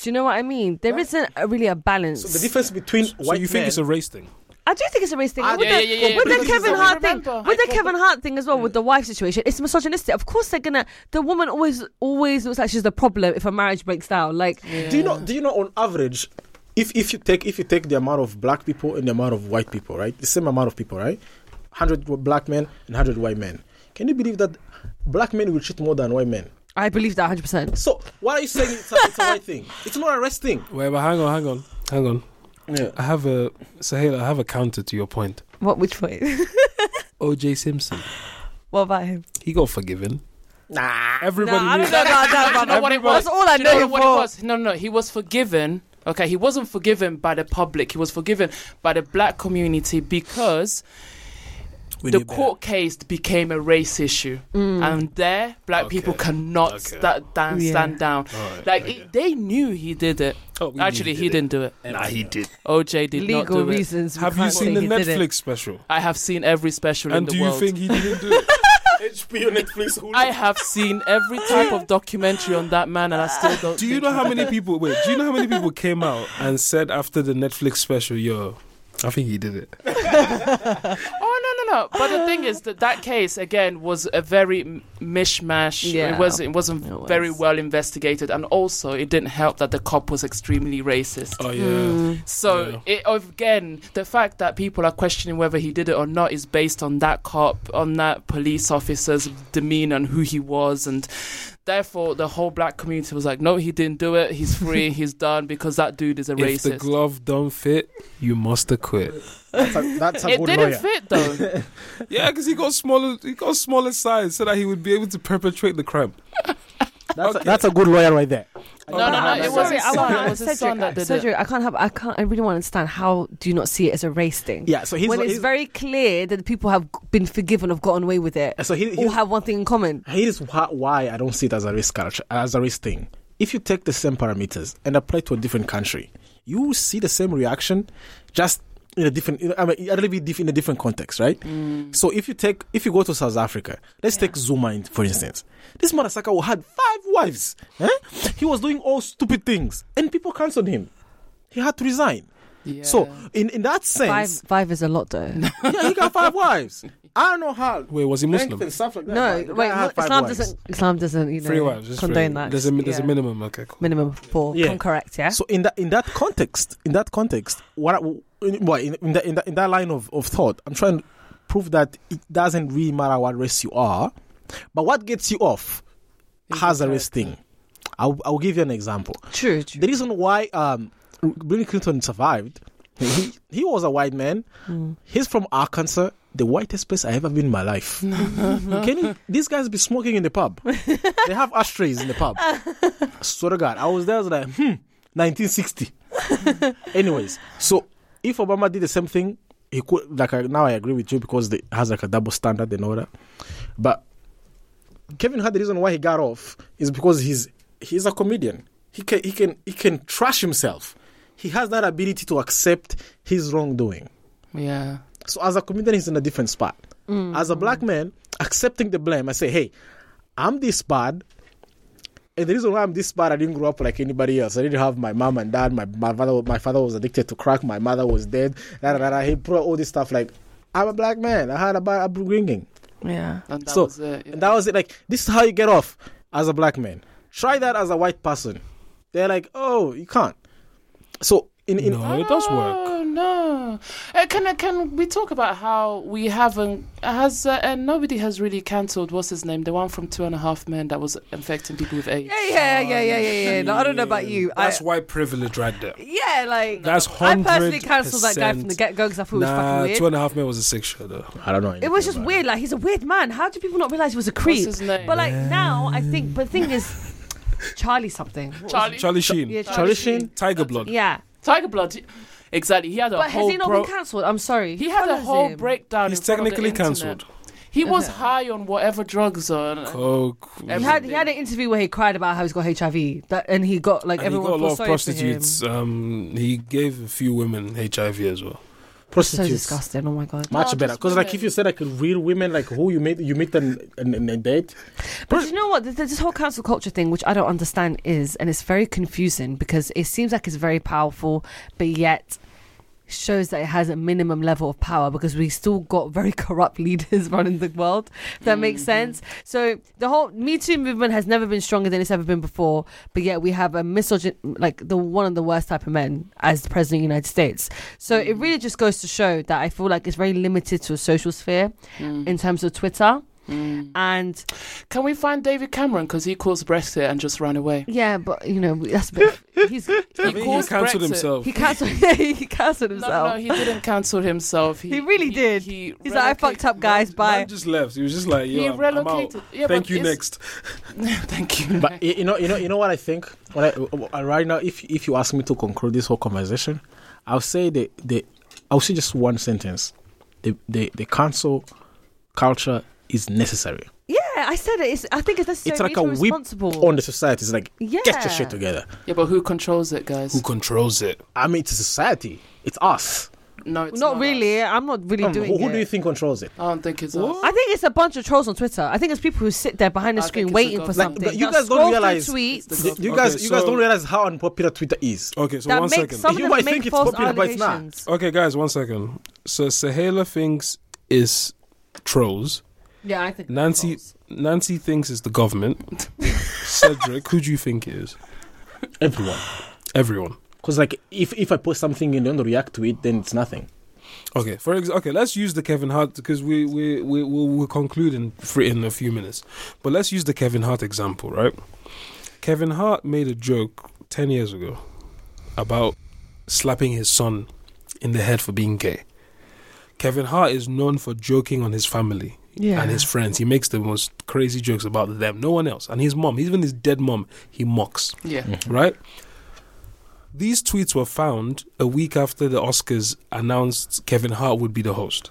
Do you know what I mean? There Right. not a, really a balance. So the difference between So white you think men, it's a race thing? I do think it's a race thing. Ah, with yeah, the, yeah, yeah, with the Kevin Hart thing, remember, with I the Kevin Hart thing as well, with the wife situation, it's misogynistic. Of course, they're gonna. The woman always, always looks like she's the problem if a marriage breaks down. Like, do you know? Do you know on average, if if you take if you take the amount of black people and the amount of white people, right, the same amount of people, right, hundred black men and hundred white men. Can you believe that black men will cheat more than white men? I believe that 100. percent So why are you saying it's a, it's a white thing? It's not a race thing. Wait, but hang on, hang on, hang on. Yeah. I have a Sahela, I have a counter to your point. What? Which point? O.J. Simpson, what about him? he got forgiven. Nah. Everybody no, I knew. don't know about that. Do you what it was? That's all I Do you know him what it for. was? No, no, he was forgiven. Okay, he wasn't forgiven by the public. He was forgiven by the black community because We the knew better. court case became a race issue, mm. and there black Okay. people cannot Okay. sta- dan- Yeah. stand down. Alright, Like okay. it, they knew he did it. Oh, we knew Actually, he, did it. didn't do it. Nah, he did. OJ did not do it. reasons. we Have you seen the he did it. Netflix special? I have seen every special And in the do you world. think he didn't do it? HBO, Netflix, Hulu. I have seen every type of documentary on that man, and I still don't. Do you know how many people? Wait, do you know how many people came out and said after the Netflix special, "Yo, I think he did it." No! But the thing is that that case again was a very m- mishmash. Yeah. It was it wasn't It was. very well investigated, and also it didn't help that the cop was extremely racist. Oh yeah. Mm. So it, again, the fact that people are questioning whether he did it or not is based on that cop, on that police officer's demeanor and who he was, and therefore the whole black community was like, "No, he didn't do it. He's free. he's done because that dude is a If the glove don't fit, you must acquit. That's a, that's a it didn't lawyer. fit though. Yeah, because he got smaller. He got smaller size so that he would be able to perpetrate the crime. That's, Okay. a, that's a good lawyer right there. Oh, no, no, no, I'm it was sorry, his I son. wanna- It was his Cedric, son that did it. Cedric, I can't have. I can't. I really want to understand. How do you not see it as a race thing? Yeah, so he's, when it's very clear that the people have been forgiven, have gotten away with it, so he, all he's, have one thing in common. here's why, why I don't see it as a race culture, as a risk thing. If you take the same parameters and apply to a different country, you see the same reaction, just in a different, I mean, a little bit diff- in a different context, right? So if you take, if you go to South Africa, let's take Zuma in, for instance. This motherfucker had five wives. Eh? He was doing all stupid things, and people cancelled him. He had to resign. Yeah. So in in that sense, five is a lot, though. yeah, he got five wives. I don't know how. Wait, was he length Muslim? and stuff like that, no, but wait. guy had Islam wives. doesn't. Islam doesn't. You know, Three wives. just condone three. that. There's a there's a minimum. Okay, cool. minimum four. Yeah. Correct. Yeah. So in that in that context, in that context, what in, what, in, in, that, in, that, in that line of, of thought, I'm trying to prove that it doesn't really matter what race you are, but what gets you off Is has a race thing. I'll, I'll give you an example. True. True. The reason why um, Bill Clinton survived, he, he was a white man. Mm. He's from Arkansas, the whitest place I ever been in my life. Can you, these guys be smoking in the pub? they have ashtrays in the pub. Swear to God, I was there. I was like, hmm, 1960. Anyways, so if Obama did the same thing, he could like I, now I agree with you because it has like a double standard and all that. But Kevin had the reason why he got off is because he's he's a comedian. He can he can he can trash himself. He has that ability to accept his wrongdoing. yeah. So as a comedian, he's in a different spot. Mm. As a black man, accepting the blame, I say, hey, I'm this bad. And the reason why I'm this bad, I didn't grow up like anybody else. I didn't have my mom and dad. My, my father, my father was addicted to crack. My mother was dead. Da, da, da, da. He brought all this stuff like, I'm a black man. I had a bad upbringing. Yeah. And that So, was it. yeah. And that was it. Like, this is how you get off as a black man. Try that as a white person. They're like, oh, you can't. So, in, in No, it does work. Oh, no. Uh, can can we talk about how we haven't has uh, and nobody has really cancelled what's his name the one from Two and a Half Men that was infecting people with AIDS. Yeah, yeah, yeah, yeah, yeah, yeah. No, I don't know about you. I, That's white privilege right there. yeah, like That's hundred. I personally cancelled that guy from the get go because I thought it was fucking weird. Two and a Half Men was a sick show though. I don't know. it was just about weird. Like he's a weird man. How do people not realize he was a What's creep? his name? But like now, I think. But the thing is, Charlie something. What was Charlie. it? Charlie Sheen, Yeah, Charlie Sheen? Tiger Blood. Yeah, Tiger Blood. Exactly. He had a but has he not bro- been cancelled? I'm sorry. he had a follows whole him. breakdown. He's in front of the technically internet. cancelled. He was Is it? high on whatever drugs on. Coke. He had he had an interview where he cried about how he's got HIV, that, and he got like and he everyone got a lot of sorry for him. prostitutes. Um, he gave a few women HIV as well. So prostitutes. disgusting. Oh my god. Much No, better, because like if you said like real women, like who you meet, you meet them in, in a date. But you know what? Th- This whole cancel culture thing, which I don't understand, is, and it's very confusing because it seems like it's very powerful, but yet shows that it has a minimum level of power because we still got very corrupt leaders running the world. If that makes Mhm. sense. So the whole Me Too movement has never been stronger than it's ever been before, but yet we have a misogyn, like the one of the worst type of men as the president of the United States. So it really just goes to show that I feel like it's very limited to a social sphere Mm, in terms of Twitter. Mm. And Can we find David Cameron because he caused Brexit and just ran away? Yeah, but you know that's a bit. He's I think he caused cancelled Brexit. himself. he cancelled. Yeah, he cancelled himself. no, no, he didn't cancel himself. He really did. He He's like, I fucked up, guys. Bye. Man just left. He was just like, He I'm- I'm out. relocated. Yeah, Thank you. Next. Thank you. But you know, you know, you know what I think. What I, uh, right now, if if you ask me to conclude this whole conversation, I'll say the the I'll say just one sentence. The the the cancel culture is necessary Yeah, I said it. It's, I think it's necessary. It's like a need whip on the society. It's like yeah. get your shit together. yeah, but who controls it, guys? Who controls it? I mean, it's a society. It's us. no, it's Not not, really. us. I'm not really Um, doing who, who it. do you think controls it? I don't think it's What? us. I think it's a bunch of trolls on Twitter. I think it's people who sit there behind the I screen waiting the for government. something. But you guys don't scroll through realize- tweets the You, you Okay, guys, you guys so- don't realize how unpopular Twitter is. Okay, so that one make second. You might think it's popular, but it's not. Okay, guys, one second. So Sahela thinks is trolls. Yeah, I think Nancy trolls. Nancy thinks it's the government. Cedric, who do you think it is? Everyone. Everyone. Because like, if if I post something and don't react to it, then it's nothing. Okay, for ex- okay, let's use the Kevin Hart because we we we we'll, we'll conclude in for in a few minutes. But let's use the Kevin Hart example, right? Kevin Hart made a joke ten years ago about slapping his son in the head for being gay. Kevin Hart is known for joking on his family Yeah. and his friends. He makes the most crazy jokes about them. No one else. And his mom, even his dead mom, he mocks Yeah. right? These tweets were found a week after the Oscars announced Kevin Hart would be the host.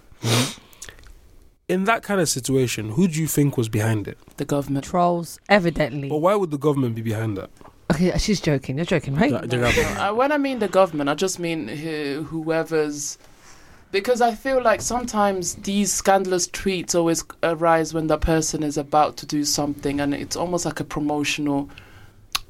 In that kind of situation, who do you think was behind it? The government. trolls, evidently. But why would the government be behind that? Okay, she's joking. You're joking, right? The- the No, government. uh, when I mean the government, I just mean whoever's. Because I feel like sometimes these scandalous tweets always arise when the person is about to do something, and it's almost like a promotional.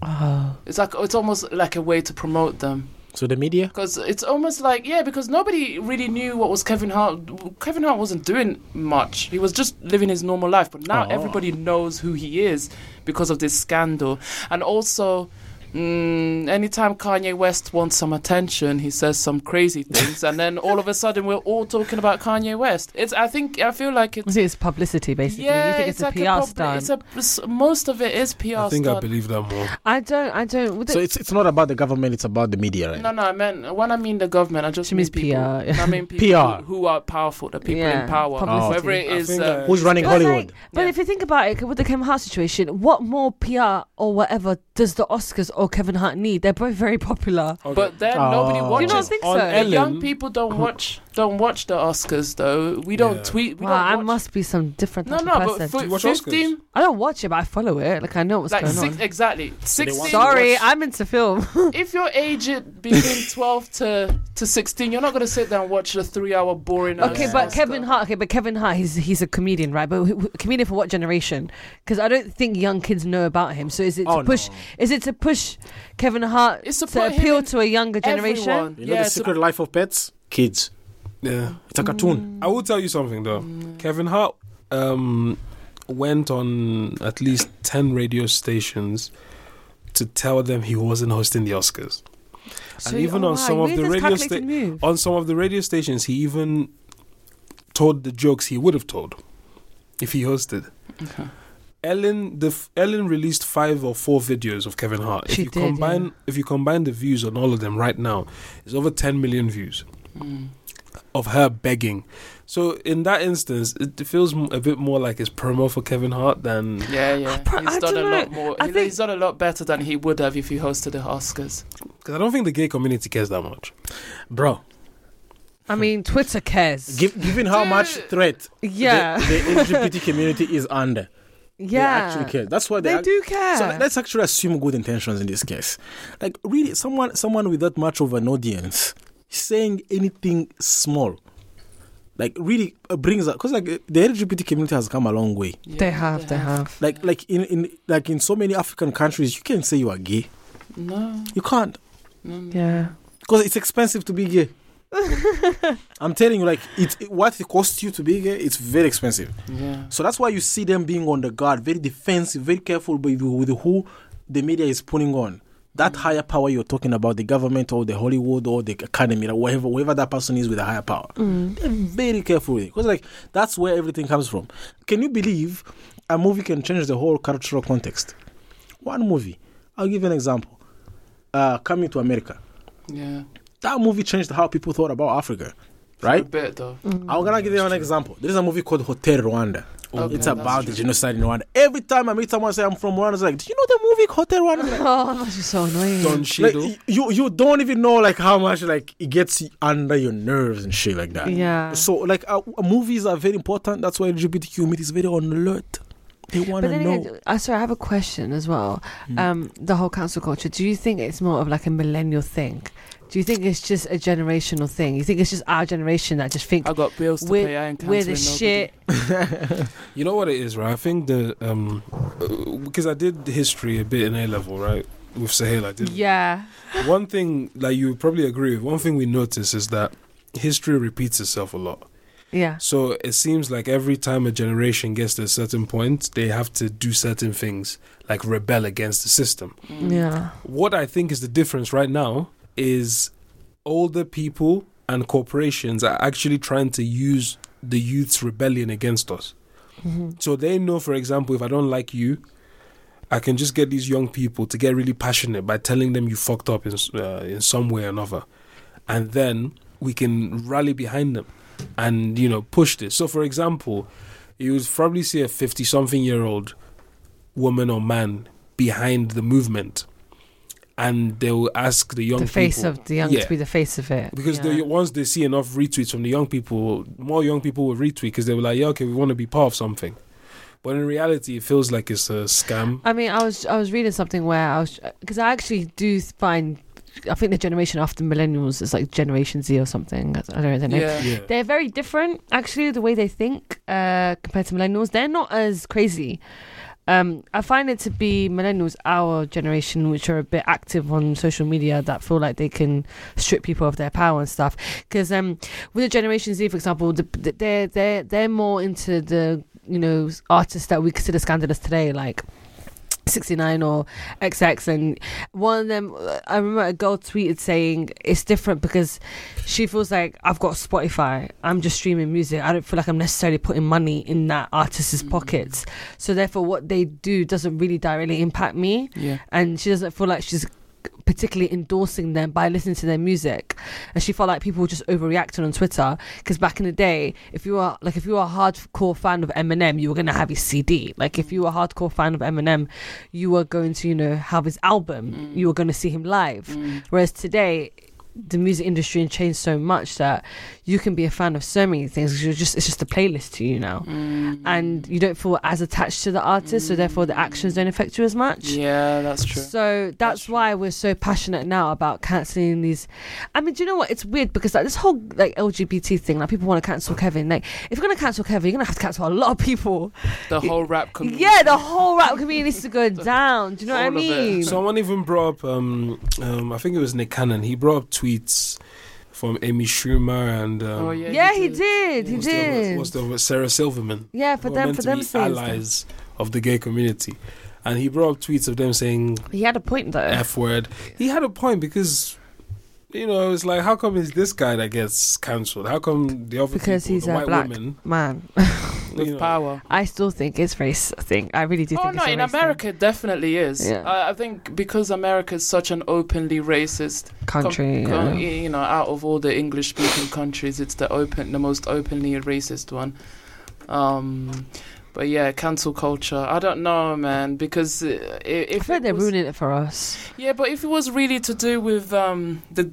Oh. It's like it's almost like a way to promote them. So the media. Because it's almost like yeah, because nobody really knew what was Kevin Hart. Kevin Hart wasn't doing much. He was just living his normal life. But now Oh. everybody knows who he is because of this scandal. And also, mm, anytime Kanye West wants some attention, he says some crazy things, and then all of a sudden we're all talking about Kanye West. It's I think I feel like it's. it's publicity, basically. Yeah, you think it's, a like PR prob- stunt. It's a, it's- most of it is PR I think I believe that more. I don't. I don't. with So it's it's not about the government. It's about the media, right? No, no, I meant when I mean the government, I just She mean means people. PR. I mean people PR. Who, who are powerful, the people Yeah, in power, publicity. whoever it I is. think uh, Who's running But Hollywood? like- but Yeah. if you think about it, with the Kevin Hart situation, what more PR or whatever does the Oscars or Kevin Hart need? They're both very popular. Okay. But then nobody ah. Do you don't think on so? The Ellen, young people don't watch don't watch the Oscars though. We don't Yeah. tweet. We wow, I don't watch. must be some different no, type no, of but person. Do you watch for Oscars? fifteen, I don't watch it, but I follow it. Like I know what's like going six, on. exactly they sixteen. want- Sorry, watch- I'm into film. if you're aged between twelve to to sixteen, you're not gonna sit down and watch a three-hour boring. Okay, ass but Oscar. Kevin Hart. Okay, but Kevin Hart, he's he's a comedian, right? But who- who- comedian for what generation? Because I don't think young kids know about him. So is it to Oh, push? no. Is it to push Kevin Hart It's to to, put him appeal in to a younger generation? Everyone. You know yeah, the to- secret life of pets? Kids. Yeah, It's a cartoon. I will tell you something though. Kevin Hart um, went on at least ten radio stations to tell them he wasn't hosting the Oscars. So- and even oh, on wow, some of made the radio calculated sta- on some of the radio stations, he even told the jokes he would have told if he hosted. Okay. Ellen, the f- Ellen released five or four videos of Kevin Hart. She if you did, combine, yeah. if you combine the views on all of them right now, it's over ten million views Mm. Of her begging. So in that instance, it feels a bit more like it's promo for Kevin Hart than Yeah, yeah. pro- he's I done a don't lot know. more. I he- think- he's done a lot better than he would have if he hosted the Oscars. because I don't think the gay community cares that much. Bro, I mean, Twitter cares. giv given how much threat yeah, the, the LGBT community is under, yeah. they actually care. That's why they, They act- do care. So let's actually assume good intentions in this case. Like really, someone someone with that much of an audience saying anything small, like really uh, brings up because like the LGBT community has come a long way. Yeah, they have, they have. Like like in, in like in so many African countries, you can't say you are gay. No, You can't no, no. Yeah. because it's expensive to be gay. I'm telling you, like it, it- what it costs you to be gay, it's very expensive. Yeah. So that's why you see them being on the guard, very defensive, very careful with, with who the media is putting on. That higher power you're talking about, the government or the Hollywood or the academy, or whatever, whoever that person is with a higher power, they're very careful with it because, like, that's where everything comes from. Can you believe a movie can change the whole cultural context? One movie, I'll give you an example. Uh, Coming to America, Yeah. that movie changed how people thought about Africa, For a right? bit though. Mm. I'm gonna give you an example. There is a movie called Hotel Rwanda. Okay, it's that's about the genocide in Rwanda. Every time I meet someone say I'm from Rwanda, it's like, do you know the movie Hotel Rwanda? Like, Oh, that's just so annoying. Don like, Cheadle. you you don't even know like how much like it gets under your nerves and shit like that. yeah. So like uh, movies are very important. That's why LGBTQ community is very on alert. They want But to then know. again, uh, sorry, I have a question as well. Mm. Um, the whole cancel culture. Do you think it's more of like a millennial thing? Do you think it's just a generational thing? You think it's just our generation that just think I got bills to we're, pay. I ain't we're the shit? You know what it is, right? I think the um because I did history a bit in A level, right? With Sahel, I did. Yeah. One thing, like you probably agree with, one thing we notice is that history repeats itself a lot. Yeah. So it seems like every time a generation gets to a certain point, they have to do certain things, like rebel against the system. Yeah. What I think is the difference right now is older people and corporations are actually trying to use the youth's rebellion against us. hmm So they know, for example, if I don't like you, I can just get these young people to get really passionate by telling them you fucked up in uh, in some way or another, and then we can rally behind them and you know push this. So, for example, you would probably see a fifty-something-year-old woman or man behind the movement, and they will ask the young The face people, of the young Yeah. to be the face of it. because yeah. the, once they see enough retweets from the young people, more young people will retweet because they were like, "Yeah, okay, we want to be part of something." But in reality, it feels like it's a scam. I mean, I was I was reading something where I was because I actually do find I think the generation after millennials is like Generation Z or something. I don't know the name. Yeah. Yeah, They're very different, actually, the way they think uh, compared to millennials. They're not as crazy. Um, I find it to be millennials, our generation, which are a bit active on social media, that feel like they can strip people of their power and stuff. Because um, with the Generation Z, for example, the, the, they're they're they're more into the you know artists that we consider scandalous today, like 69 or XX and one of them I remember a girl tweeted saying it's different because she feels like I've got Spotify I'm just streaming music I don't feel like I'm necessarily putting money in that artist's Mm. pockets so therefore what they do doesn't really directly impact me Yeah. and she doesn't feel like she's particularly endorsing them by listening to their music. And she felt like people were just overreacting on twitter. Because back in the day if you were like if you were a hardcore fan of eminem you were going to have his cd like if you were a hardcore fan of eminem you were going to you know have his album. Mm. you were going to see him live. Mm. whereas today the music industry and changed so much that you can be a fan of so many things 'cause you're just it's just a playlist to you now Mm. and you don't feel as attached to the artist so therefore the actions don't affect you as much Yeah, that's true. so that's, That's true. why we're so passionate now about canceling these. I mean, do you know what? It's weird because like this whole like LGBT thing, like people want to cancel Kevin. Like if you're gonna cancel Kevin, you're gonna have to cancel a lot of people. The whole rap community. Yeah, the whole rap community needs to go down. Do you know what I All of it. mean? Someone even brought up, um, um, I think it was Nick Cannon. He brought up tweets from Amy Schumer and um, Oh yeah. yeah, he did. He what's the did. what's the other- Sarah Silverman. Yeah, for them, for them be saying stuff. allies of the gay community, and he brought up tweets of them saying He had a point though. F word. He had a point because you know, it's like, how come it's this guy that gets cancelled? How come the other Because people, he's the a white black women, Man, with you know, power. I still think it's race. I think I really do Oh think no, it's a in race thing. America it definitely is. Yeah. I, I think because America is such an openly racist country. com- yeah. com- you know, out of all the English-speaking countries, it's the open, the most openly racist one. Um, but yeah, cancel culture. I don't know, man, because uh, i- I if it they're was- ruining it for us. yeah, but if it was really to do with um, the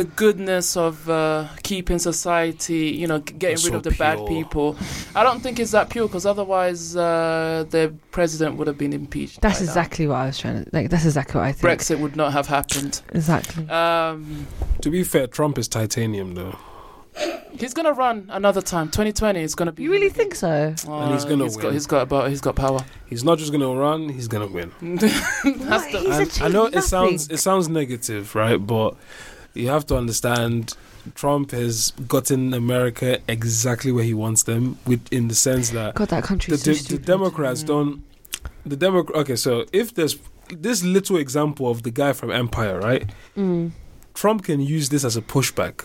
the goodness of uh, keeping society, you know, getting It's rid so of the bad people, I don't think it's that pure. Because otherwise, uh, the president would have been impeached. That's by now. exactly what I was trying to like. That's exactly what I think. Brexit would not have happened. Exactly. Um, To be fair, Trump is titanium though. He's gonna run another time. 2020 is gonna be. You really think so? again. And he's gonna he's Got, win. he's got about. He's got power. He's not just gonna run; he's gonna win. That's What? the, He's And achieved I know it sounds it sounds negative, right? But you have to understand, Trump has gotten America exactly where he wants them, with in the sense that God, that country the, is so the, the stupid. Democrats Mm. don't. The Democrat. Okay, so if there's this little example of the guy from Empire, right? Mm. Trump can use this as a pushback.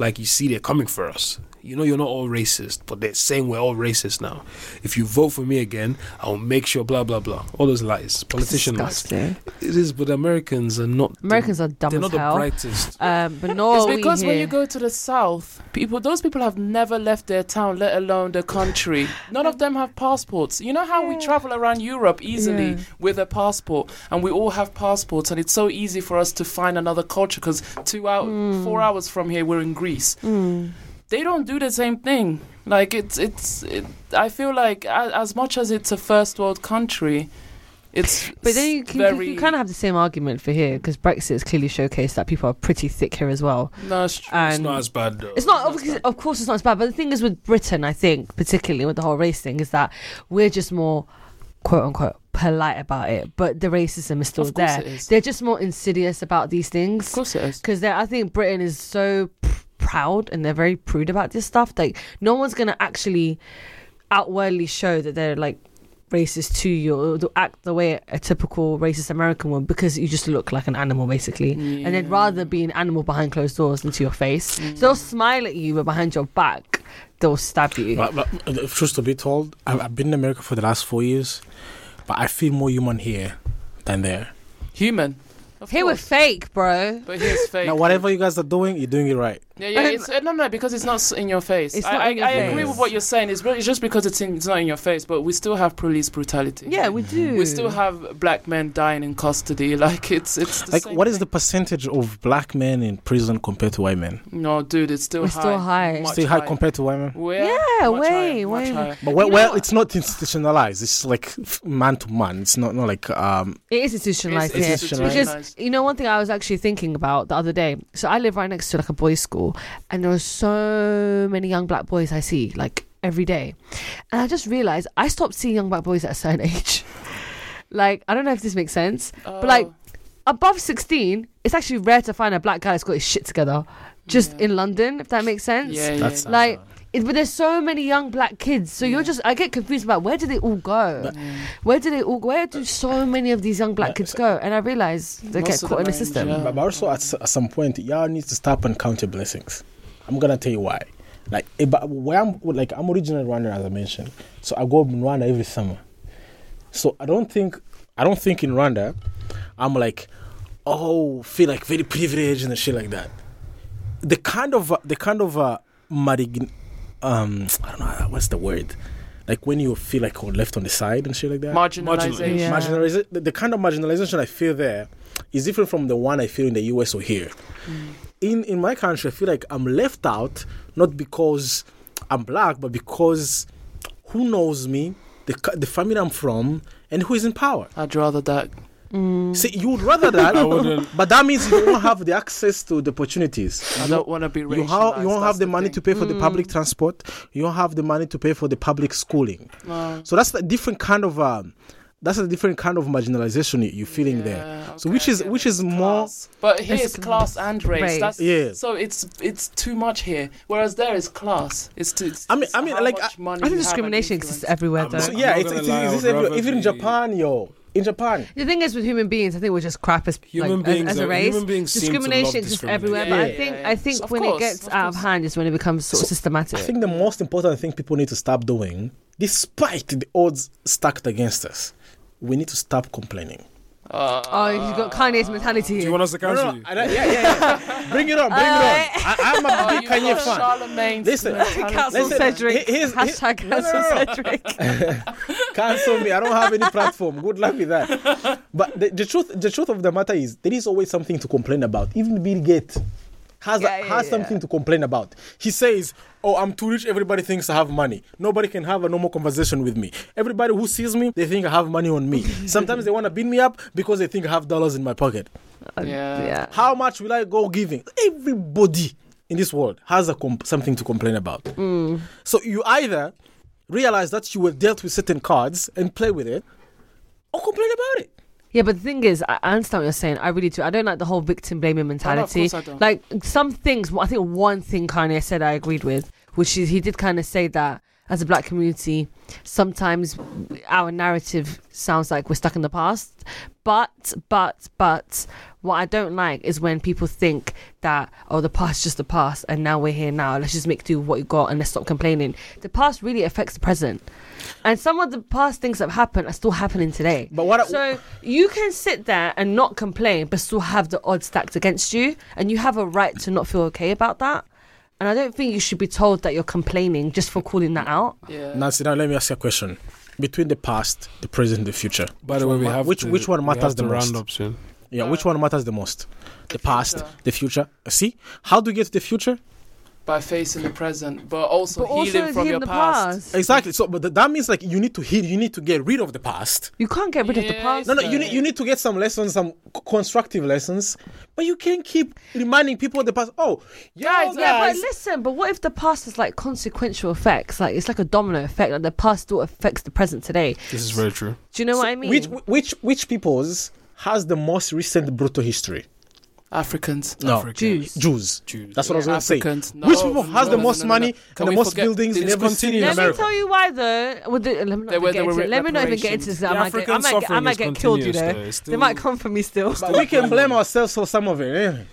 Like you see, they're coming for us. You know, you're not all racist, but they're saying we're all racist now. If you vote for me again, I'll make sure. Blah blah blah. All those lies, politician lies. Disgusting. It is, but Americans are not. Americans are dumb they're as not the brightest. Um, but no, it's we because when you go to the south, people, those people have never left their town, let alone the country. None of them have passports. You know how we travel around Europe easily Yeah. with a passport, and we all have passports, and it's so easy for us to find another culture because two hours, Mm. four hours from here, we're in Greece. Mm. They don't do the same thing. Like it's, it's. It, I feel like a- as much as it's a first world country, it's. But then you, can, very, you kind of have the same argument for here because Brexit has clearly showcased that people are pretty thick here as well. No, it's true. And it's not as bad though. It's not, It's not of, course, it's not as bad. But the thing is with Britain, I think, particularly with the whole race thing, is that we're just more, quote unquote, polite about it. But the racism is still Of course there. it is. They're just more insidious about these things. Of course it is. because I think Britain is so p- proud and they're very prude about this stuff. Like no one's gonna actually outwardly show that they're like racist to you or they'll act the way a typical racist American would because you just look like an animal basically. And they'd rather be an animal behind closed doors than to your face. Mm. So they'll smile at you, but behind your back, they'll stab you. But, but uh, truth to be told, I've, I've been in America for the last four years, but I feel more human here than there. human. Of Here we're fake, bro. But here's fake. Now, whatever you guys are doing, you're doing it right. Yeah, yeah. It's, uh, no, no, because it's not in your face. It's I, not I, in your I agree with what you're saying. It's, really, it's just because it's in, it's not in your face, but we still have police brutality. Yeah, we do. We still have black men dying in custody. Like it's it's the Like, same what is the percentage of black men in prison compared to white men? No, dude, it's still We're high. still high. Much Still high higher. compared to white men. Where? Yeah, Much way, higher, much way. But well, well it's not institutionalized. It's like man to man. It's not not like um. It is institutionalized It's here. institutionalized. Because you know one thing I was actually thinking about the other day. So I live right next to like a boys' school, and there are so many young black boys I see like every day, and I just realized I stopped seeing young black boys at a certain age. like I don't know if this makes sense. But, like, Oh, Above sixteen, it's actually rare to find a black guy that's got his shit together. Just yeah. in London, if that makes sense. Yeah, yeah, That's yeah. Like, It, but there's so many young black kids, so you're just I get confused about where do they all go? But- Where do they all? Go where do so many of these young black Yeah, kids go? And I realize they get of caught in the system. jail. But also at, at some point, y'all need to stop and count your blessings. I'm gonna tell you why. Like, eh, but where I'm like I'm originally Rwandan, as I mentioned, so I go in Rwanda every summer. So I don't think I don't think in Rwanda, I'm like, oh, feel like very privileged and shit like that. The kind of uh, the kind of uh, marig- um, I don't know what's the word, like when you feel like you're left on the side and shit like that. Marginalization. Yeah. Marginaliza- the, the kind of marginalization I feel there is different from the one I feel in the US or here. In in my country, I feel like I'm left out not because I'm black, but because who knows me, the the family I'm from, and who is in power. I'd rather that. Mm. See, you would rather that, I wouldn't. but that means you don't have the access to the opportunities. I You- don't want to be you, racialized. ha- you don't have the, money thing. to pay for the public Mm. transport. You don't have the money to pay for the public schooling. No. So that's a different kind of um, that's a different kind of marginalization you- you're feeling there. Yeah, So which is I get which it. is more Class. But here It's it's class and race. race. That's Yeah. So it's it's too much here. Whereas there is class. It's too. It's, I mean- I mean, like, much money I you think discrimination exists everywhere I'm though. not- So yeah, not it's, it's, lie, I it's would everywhere. even in Japan, yo. In Japan. The thing is with human beings, I think we're just crap as Human like, beings as, as a race. human beings seem to love discrimination exists everywhere, but I think yeah, yeah. I think Of when course, it gets of out of hand is when it becomes sort of systematic. I think the most important thing people need to stop doing, despite the odds stacked against us, we need to stop complaining. Uh, oh, you've got Kanye's mentality. Do here. you want us to cancel you? I don't- yeah, yeah, yeah. bring it on, bring it on. I, I'm a oh, big Kanye fan. Charlamagne's Listen. Cancel Listen, Cedric. he- here's- Hashtag he- no, no, cancel no, no. Cedric. Cancel me. I don't have any platform. Good luck with that. But the, the truth, the truth of the matter is, there is always something to complain about. Even Bill Gates has Yeah, yeah, has yeah. something to complain about. He says, "Oh, I'm too rich. Everybody thinks I have money. Nobody can have a normal conversation with me. Everybody who sees me, they think I have money on me. Sometimes they want to beat me up because they think I have dollars in my pocket. Um, yeah. yeah. How much will I go giving? Everybody in this world has a comp- something to complain about. Mm. So you either realize that you were dealt with certain cards and play with it, or complain about it. Yeah, but the thing is, I understand what you're saying. I really do. I don't like the whole victim blaming oh, mentality. course I don't. Like some things, I think one thing Kanye said I agreed with, which is he did kind of say that as a black community, sometimes our narrative sounds like we're stuck in the past. But, but, but, what I don't like is when people think that, oh, the past is just the past and now we're here now. Let's just make do with what you got and let's stop complaining. The past really affects the present. And some of the past things that have happened are still happening today. But what so you can sit there and not complain, but still have the odds stacked against you, and you have a right to not feel okay about that. And I don't think you should be told that you're complaining just for calling that out. Yeah. Nancy, now let me ask you a question. Between the past, the present, the future, By the way, we have which to, which one matters have the to most? round up soon. Yeah, which uh, one matters the most? The past, future. the future. See, how do you get to the future? By facing the present, but also But also healing from healing your past. past. Exactly. So, but th- that means like you need to heal. You need to get rid of the past. You can't get rid of the past. No, no. You need you need to get some lessons, some c- constructive lessons. But you can't keep reminding people of the past. Oh, yeah, Guys, Yeah, but listen, but what if the past has like consequential effects? Like it's like a domino effect. Like the past still affects the present today. This is very true. Do you know what I mean? Which which which peoples has the most recent brutal history? Africans. No, Africans. Jews. Jews. Jews. That's what I was going to say. Africans. No, which people has no, the most no, no, money no. Can and the most forget- buildings in Let's every city in continue. Let me tell you why though. Well, the, let me not They even were- get they were into it. Let me not even get into this. I might get, I might get, I might get killed. You continuous, know, though. It's they might come for me still. But we can blame ourselves for some of it. eh?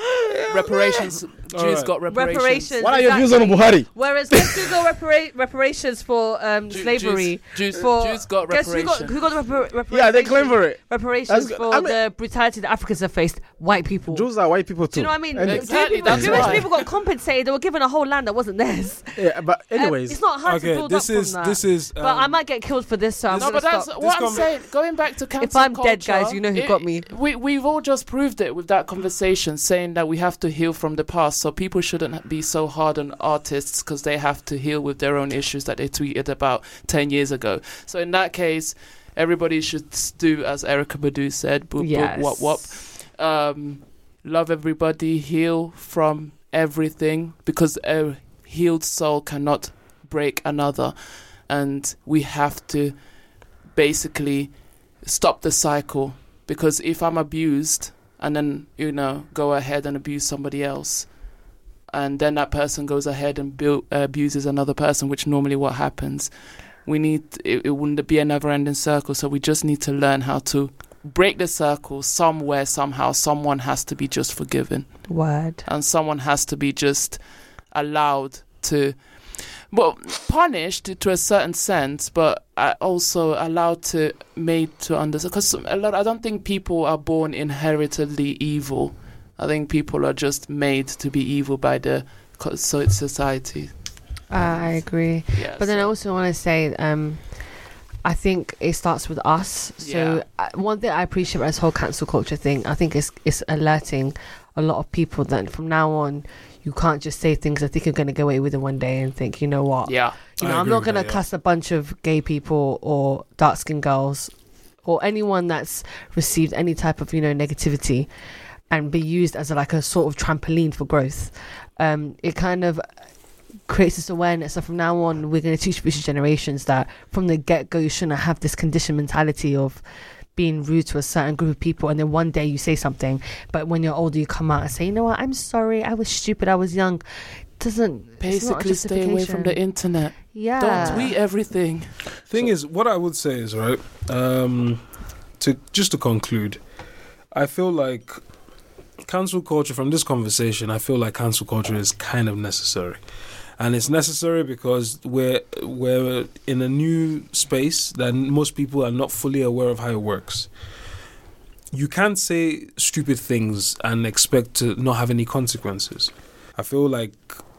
reparations. Jews Alright. got reparations. Reparations. What are your views on exactly. Buhari? Whereas let's Google repara- reparations for um, Ju- slavery. Jews, Jews, for Jews got guess who got reparations. who got the repar- reparations? Yeah, they claim for it. reparations That's for I mean- the brutality that Africans have faced. White people. Jews are white people too. Do you know what I mean? And- Jewish Exactly, people, that's Jewish why. people got compensated. They were given a whole land that wasn't theirs. yeah, but Um, anyways, it's not hard to Okay, build this up is from that. this is. Um, but I might get killed for this, so I'm no, gonna but that's stop. what I'm conver- saying. Going back to cancel If I'm dead, guys, you know who it- got me. We we've all just proved it with that conversation, saying that we have to heal from the past. So people shouldn't be so hard on artists because they have to heal with their own issues that they tweeted about ten years ago. So in that case, everybody should do as Erykah Badu said. Boop yes. boop wop wop. Um, love everybody. Heal from everything because a healed soul cannot break another, and we have to basically stop the cycle because if I'm abused and then you know go ahead and abuse somebody else and then that person goes ahead and bu- abuses another person which normally what happens. We need it, it wouldn't be a never ending circle so we just need to learn how to break the circle somewhere somehow. Someone has to be just forgiven. Word. and someone has to be just allowed to well punished to a certain sense but uh, also allowed to made to understand because a lot i don't think people are born inheritedly evil i think people are just made to be evil by the co- so society I agree. yeah But then I also want to say, um, I think it starts with us. So Yeah. uh, one thing I appreciate about this whole cancel culture thing, I think it's it's alerting a lot of people that from now on, you can't just say things I think you're going to get away with it one day and think, you know what, yeah you I know, I'm not going to that, yeah. cuss a bunch of gay people or dark skinned girls or anyone that's received any type of you know negativity and be used as a, like a sort of trampoline for growth. Um, it kind of creates this awareness that from now on we're going to teach future generations that from the get go you shouldn't have this conditioned mentality of being rude to a certain group of people and then one day you say something but when you're older you come out and say you know what? I'm sorry. I was stupid. I was young. Doesn't it's not a basically stay away from the internet. Yeah. Don't tweet everything. Thing is, what I would say is right. Um, to just to conclude, I feel like cancel culture from this conversation. I feel like cancel culture is kind of necessary, and it's necessary because we're we're in a new space that most people are not fully aware of how it works. You can't say stupid things and expect to not have any consequences. I feel like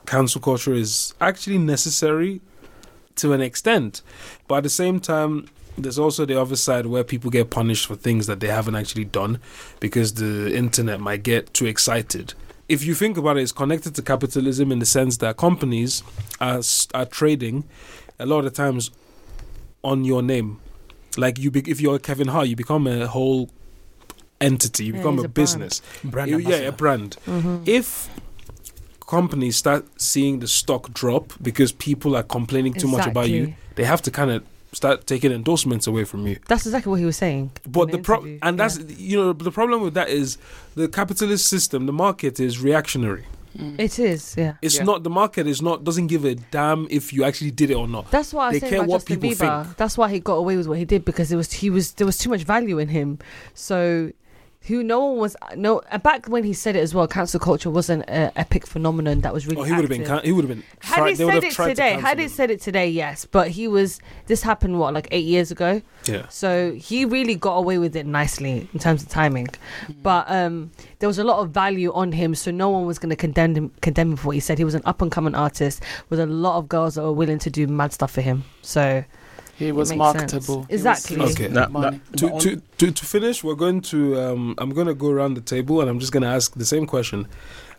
cancel culture is actually necessary to an extent, but at the same time, there's also the other side where people get punished for things that they haven't actually done because the internet might get too excited. If you think about it, it's connected to capitalism in the sense that companies are, are trading a lot of times on your name. Like you, be, if you're Kevin Hart, you become a whole entity. You Yeah, become he's a, a business. Brand You- yeah, a ambassador. brand. Mhm. If companies start seeing the stock drop because people are complaining too much about you, they have to kind of start taking endorsements away from you. That's exactly what he was saying. But in the pro- and that's yeah. you know the problem with that is the capitalist system. The market is reactionary. Mm. It is, yeah. It's Yeah. not the market is not doesn't give a damn if you actually did it or not. That's why I They care about what Justin people Bieber. think. That's why he got away with what he did because it was he was there was too much value in him. So who no one was no back when he said it as well. Cancel culture wasn't an epic phenomenon that was really. Oh, he would have been. Can- he would have been. Had tried- he said it tried to today, had he said it today, yes. But he was. This happened what like eight years ago. yeah. So he really got away with it nicely in terms of timing. Mm-hmm. But um, there was a lot of value on him, so no one was going to condemn him. Condemn him for what he said. He was an up and coming artist with a lot of girls that were willing to do mad stuff for him. So He was marketable. sense. He was Exactly. Okay. Nah, money. To, to, to, to finish, we're going to um, I'm going to go around the table and I'm just going to ask the same question,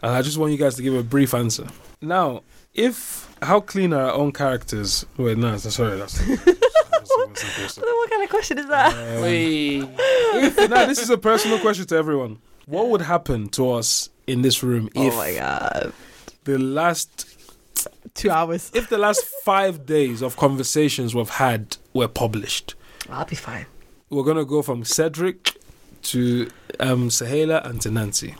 and I just want you guys to give a brief answer. Now, if how clean are our own characters? Wait, no, sorry, that's. what kind of question is that? Um, if, now, this is a personal question to everyone. What would happen to us in this room if oh my god, the last two hours. if the last five days of conversations we've had were published? I'll be fine. We're gonna go from Cedric to um, Sahela and to Nancy.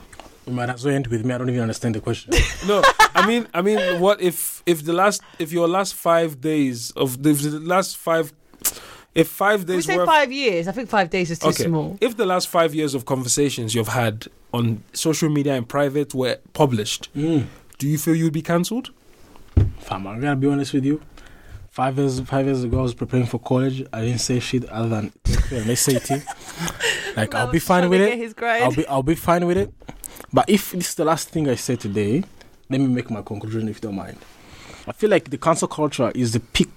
You might as well end with me. I don't even understand the question. No, I mean, I mean, what if if the last if your last five days of the, if the last five if five days We say worth five years. I think five days is too Okay. small. if the last five years of conversations you've had on social media and private were published, mm. do you feel you'd be cancelled? Fam, I'm gonna be honest with you. Five years, five years ago, I was preparing for college. I didn't say shit other than let's say it. Like I'll be fine with it. I'll be I'll be fine with it. But if this is the last thing I say today, let me make my conclusion if you don't mind. I feel like the cancel culture is the peak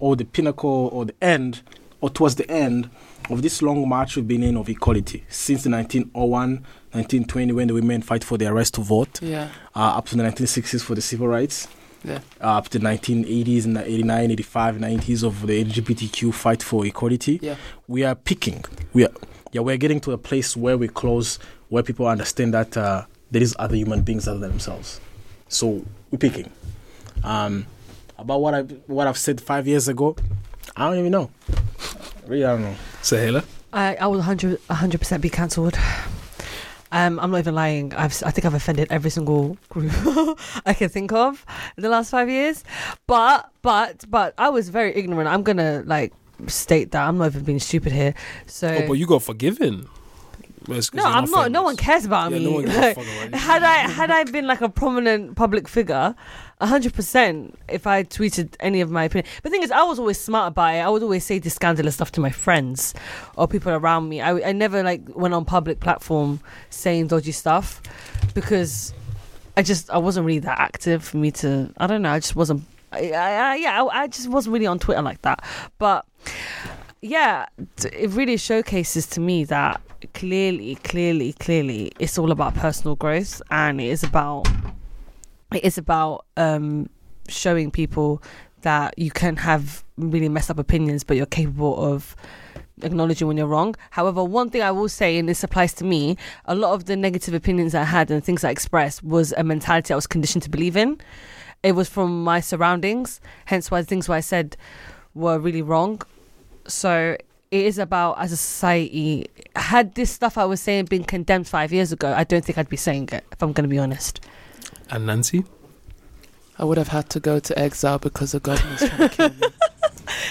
or the pinnacle or the end or towards the end of this long march we've been in of equality since the 1901, 1920 when the women fight for their rights to vote, Yeah. uh, up to the 1960s for the civil rights, Yeah. uh, up to the 1980s and the 89, 85, 90s of the LGBTQ fight for equality. Yeah. We are picking. We are, yeah, we're getting to a place where we close, where people understand that uh, there is other human beings other than themselves. So we're picking. Um, about what I what I've said five years ago, I don't even know. Really, I don't know. Sahela? I, I will 100 percent be cancelled. Um, I'm not even lying. I've I think I've offended every single group I can think of in the last five years. But but but I was very ignorant. I'm gonna like state that I'm not even being stupid here. So Oh, but you got forgiven. Well, no, I'm not. No one cares about Yeah, me. no Like, had I had I been like a prominent public figure, hundred percent, if I tweeted any of my opinion. But the thing is, I was always smart about it. I would always say this scandalous stuff to my friends or people around me. I, I never like went on public platform saying dodgy stuff because I just I wasn't really that active for me to. I don't know. I just wasn't. I, I, I yeah, I, I just wasn't really on Twitter like that. But yeah, it really showcases to me that clearly, clearly, clearly, it's all about personal growth, and it is about it is about um, showing people that you can have really messed up opinions, but you're capable of acknowledging when you're wrong. However, one thing I will say, and this applies to me, a lot of the negative opinions I had and things I expressed was a mentality I was conditioned to believe in. It was from my surroundings, hence why the things I said were really wrong. So it is about as a society. Had this stuff I was saying been condemned five years ago, I don't think I'd be saying it. If I'm going to be honest. And Nancy? I would have had to go to exile because the government's trying to kill me.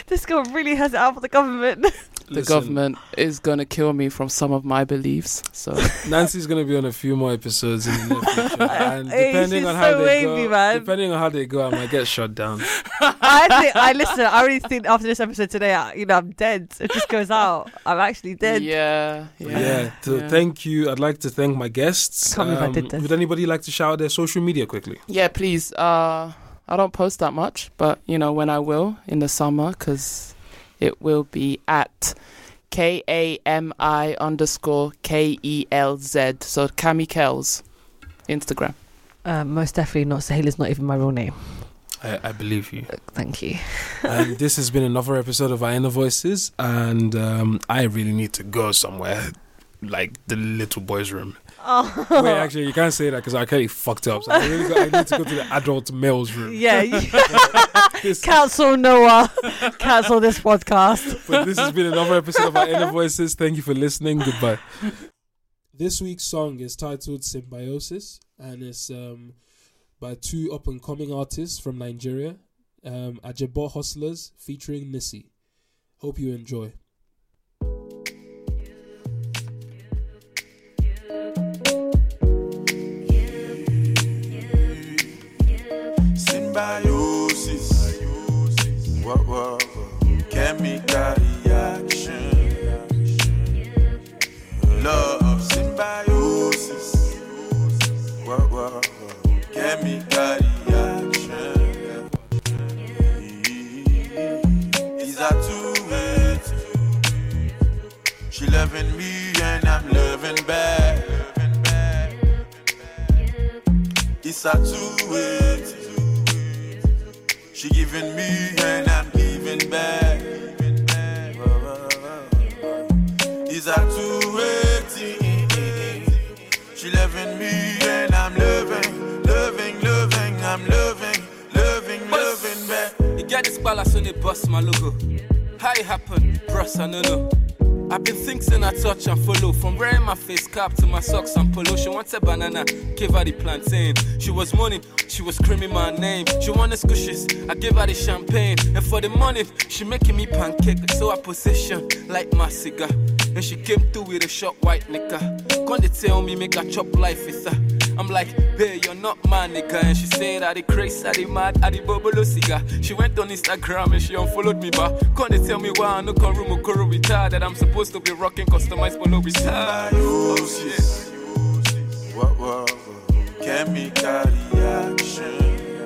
This girl really has it out for the government. the Listen. government is gonna kill me from some of my beliefs. So Nancy's gonna be on a few more episodes in the near future, and Hey, depending on how so they wavy, go, man. depending on how they go, I might get shut down. I think I listen. I really think after this episode today, I, you know, I'm dead. It just goes out. I'm actually dead. yeah, yeah. Yeah. so yeah. thank you. I'd like to thank my guests. Um, Can't I did this. Would anybody like to shout out their social media quickly? Yeah, please. Uh, I don't post that much, but you know when I will in the summer, because it will be at K A M I underscore K E L Z. So Cami Kells, Instagram. Uh, most definitely not. Sahela's not even my real name. I, I believe you. Uh, Thank you. and this has been another episode of Our Inner Voices, and um, I really need to go somewhere, like the little boys' room. Oh, Wait, actually, you can't say that because I kind fucked up. So I, really got, I need to go to the adult males' room. yeah. You, This- cancel Noah. cancel this podcast. but this has been another episode of Our Inner Voices. Thank you for listening. Goodbye. This week's song is titled Symbiosis, and it's um, by two up and coming artists from Nigeria, um, Ajabo Hustlers featuring Missy. Hope you enjoy. Symbiosis. Chemical. Love, symbiosis. What, what, what? Chemical reaction. Is that too late? She loving me and I'm loving back. It's a two way. She giving me and I'm giving back. It's a two way. She loving me and I'm loving, loving, loving. I'm loving, loving, loving back. You get this palace on the bus, my logo. How it happen, bros, I don't know. I've been thinking I touch and follow. From wearing my face cap to my socks and polo. She wants a banana, gave her the plantain. She was money, she was screaming my name. She wanted squishes, I gave her the champagne. And for the money, she making me pancake. So I position like my cigar. And she came through with a short white nigga. Gonna tell me make a chop life with her. I'm like, babe, you're not my nigga. And she said, I the crazy, I the mad, I the bubble cigar. She went on Instagram and she unfollowed me back. Gonna tell me why I no come room or with that I'm supposed to be rocking customized polo with her. Oh, shit. What? Chemical reaction.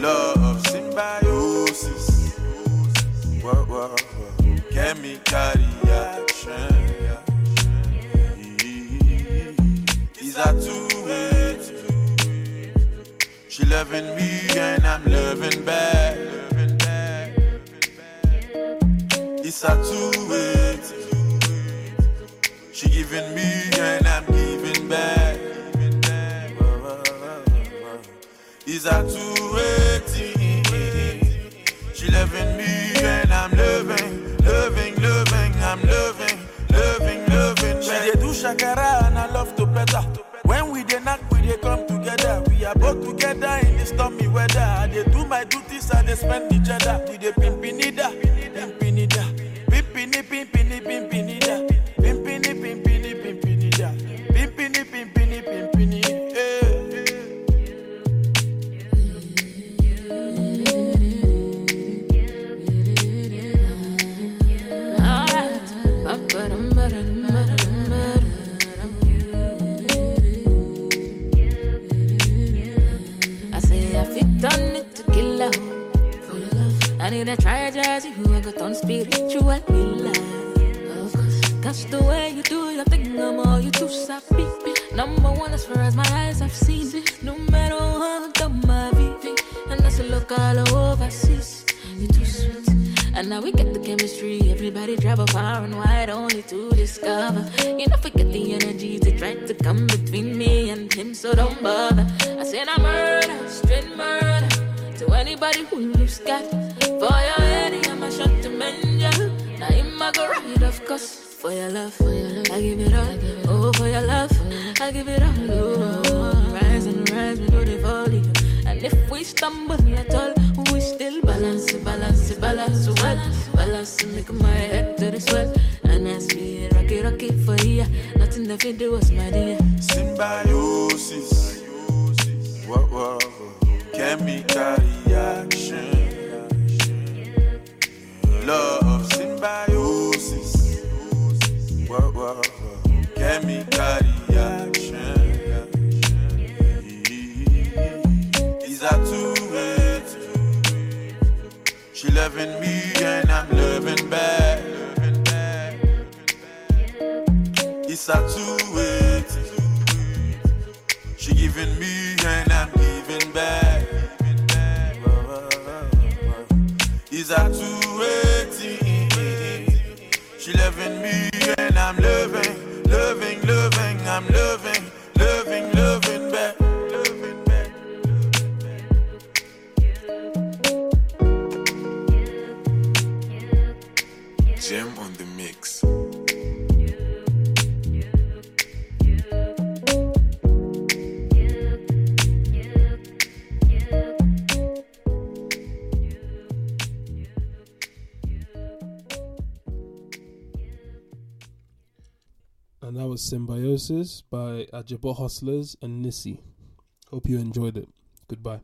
Love, symbiosis. What, what, what? Chemical reaction. Is that too late? She loving me and I'm loving back. It's a two way. She giving me and I'm giving back. It's a two way. She loving me and I'm loving, loving, loving. I'm loving, loving, loving. She dey do shakara together me whether. I dey do my duties, I they spend each other. We dey pimpinida, I need a try jazzy who I got on spiritual. Cause the way you do your thing, I'm all you too sappy. Number one as far as my eyes have seen. No matter what, on my VV. And that's a look all overseas. You too sweet. And now we get the chemistry. Everybody travel far and wide only to discover. You know, forget the energy to try to come between me and him, so don't bother. I said I'm murder, straight murder. To anybody who got for your head, I'm a shot to mend. Now I'm a go right, of course. For your love, I give it all. Oh, for your love, I give it all. Oh, rise and rise, we know they fall. And if we stumble at all, we still balance. Balance, balance, balance, balance, make my head to the swell. And I see rocky, rocky for ya. Nothing the video was my dear. Symbiosis. What, what? Chemical reaction. Love, symbiosis. What, what, what? Chemical reaction. These are two ways. She loving me and I'm loving back. It's a two way. She giving me and I'm giving back. It's a two. She loving me and I'm loving, loving, loving. I'm loving, loving, loving that was Symbiosis by Ajabo Hustlers and Nissi. Hope you enjoyed it. Goodbye.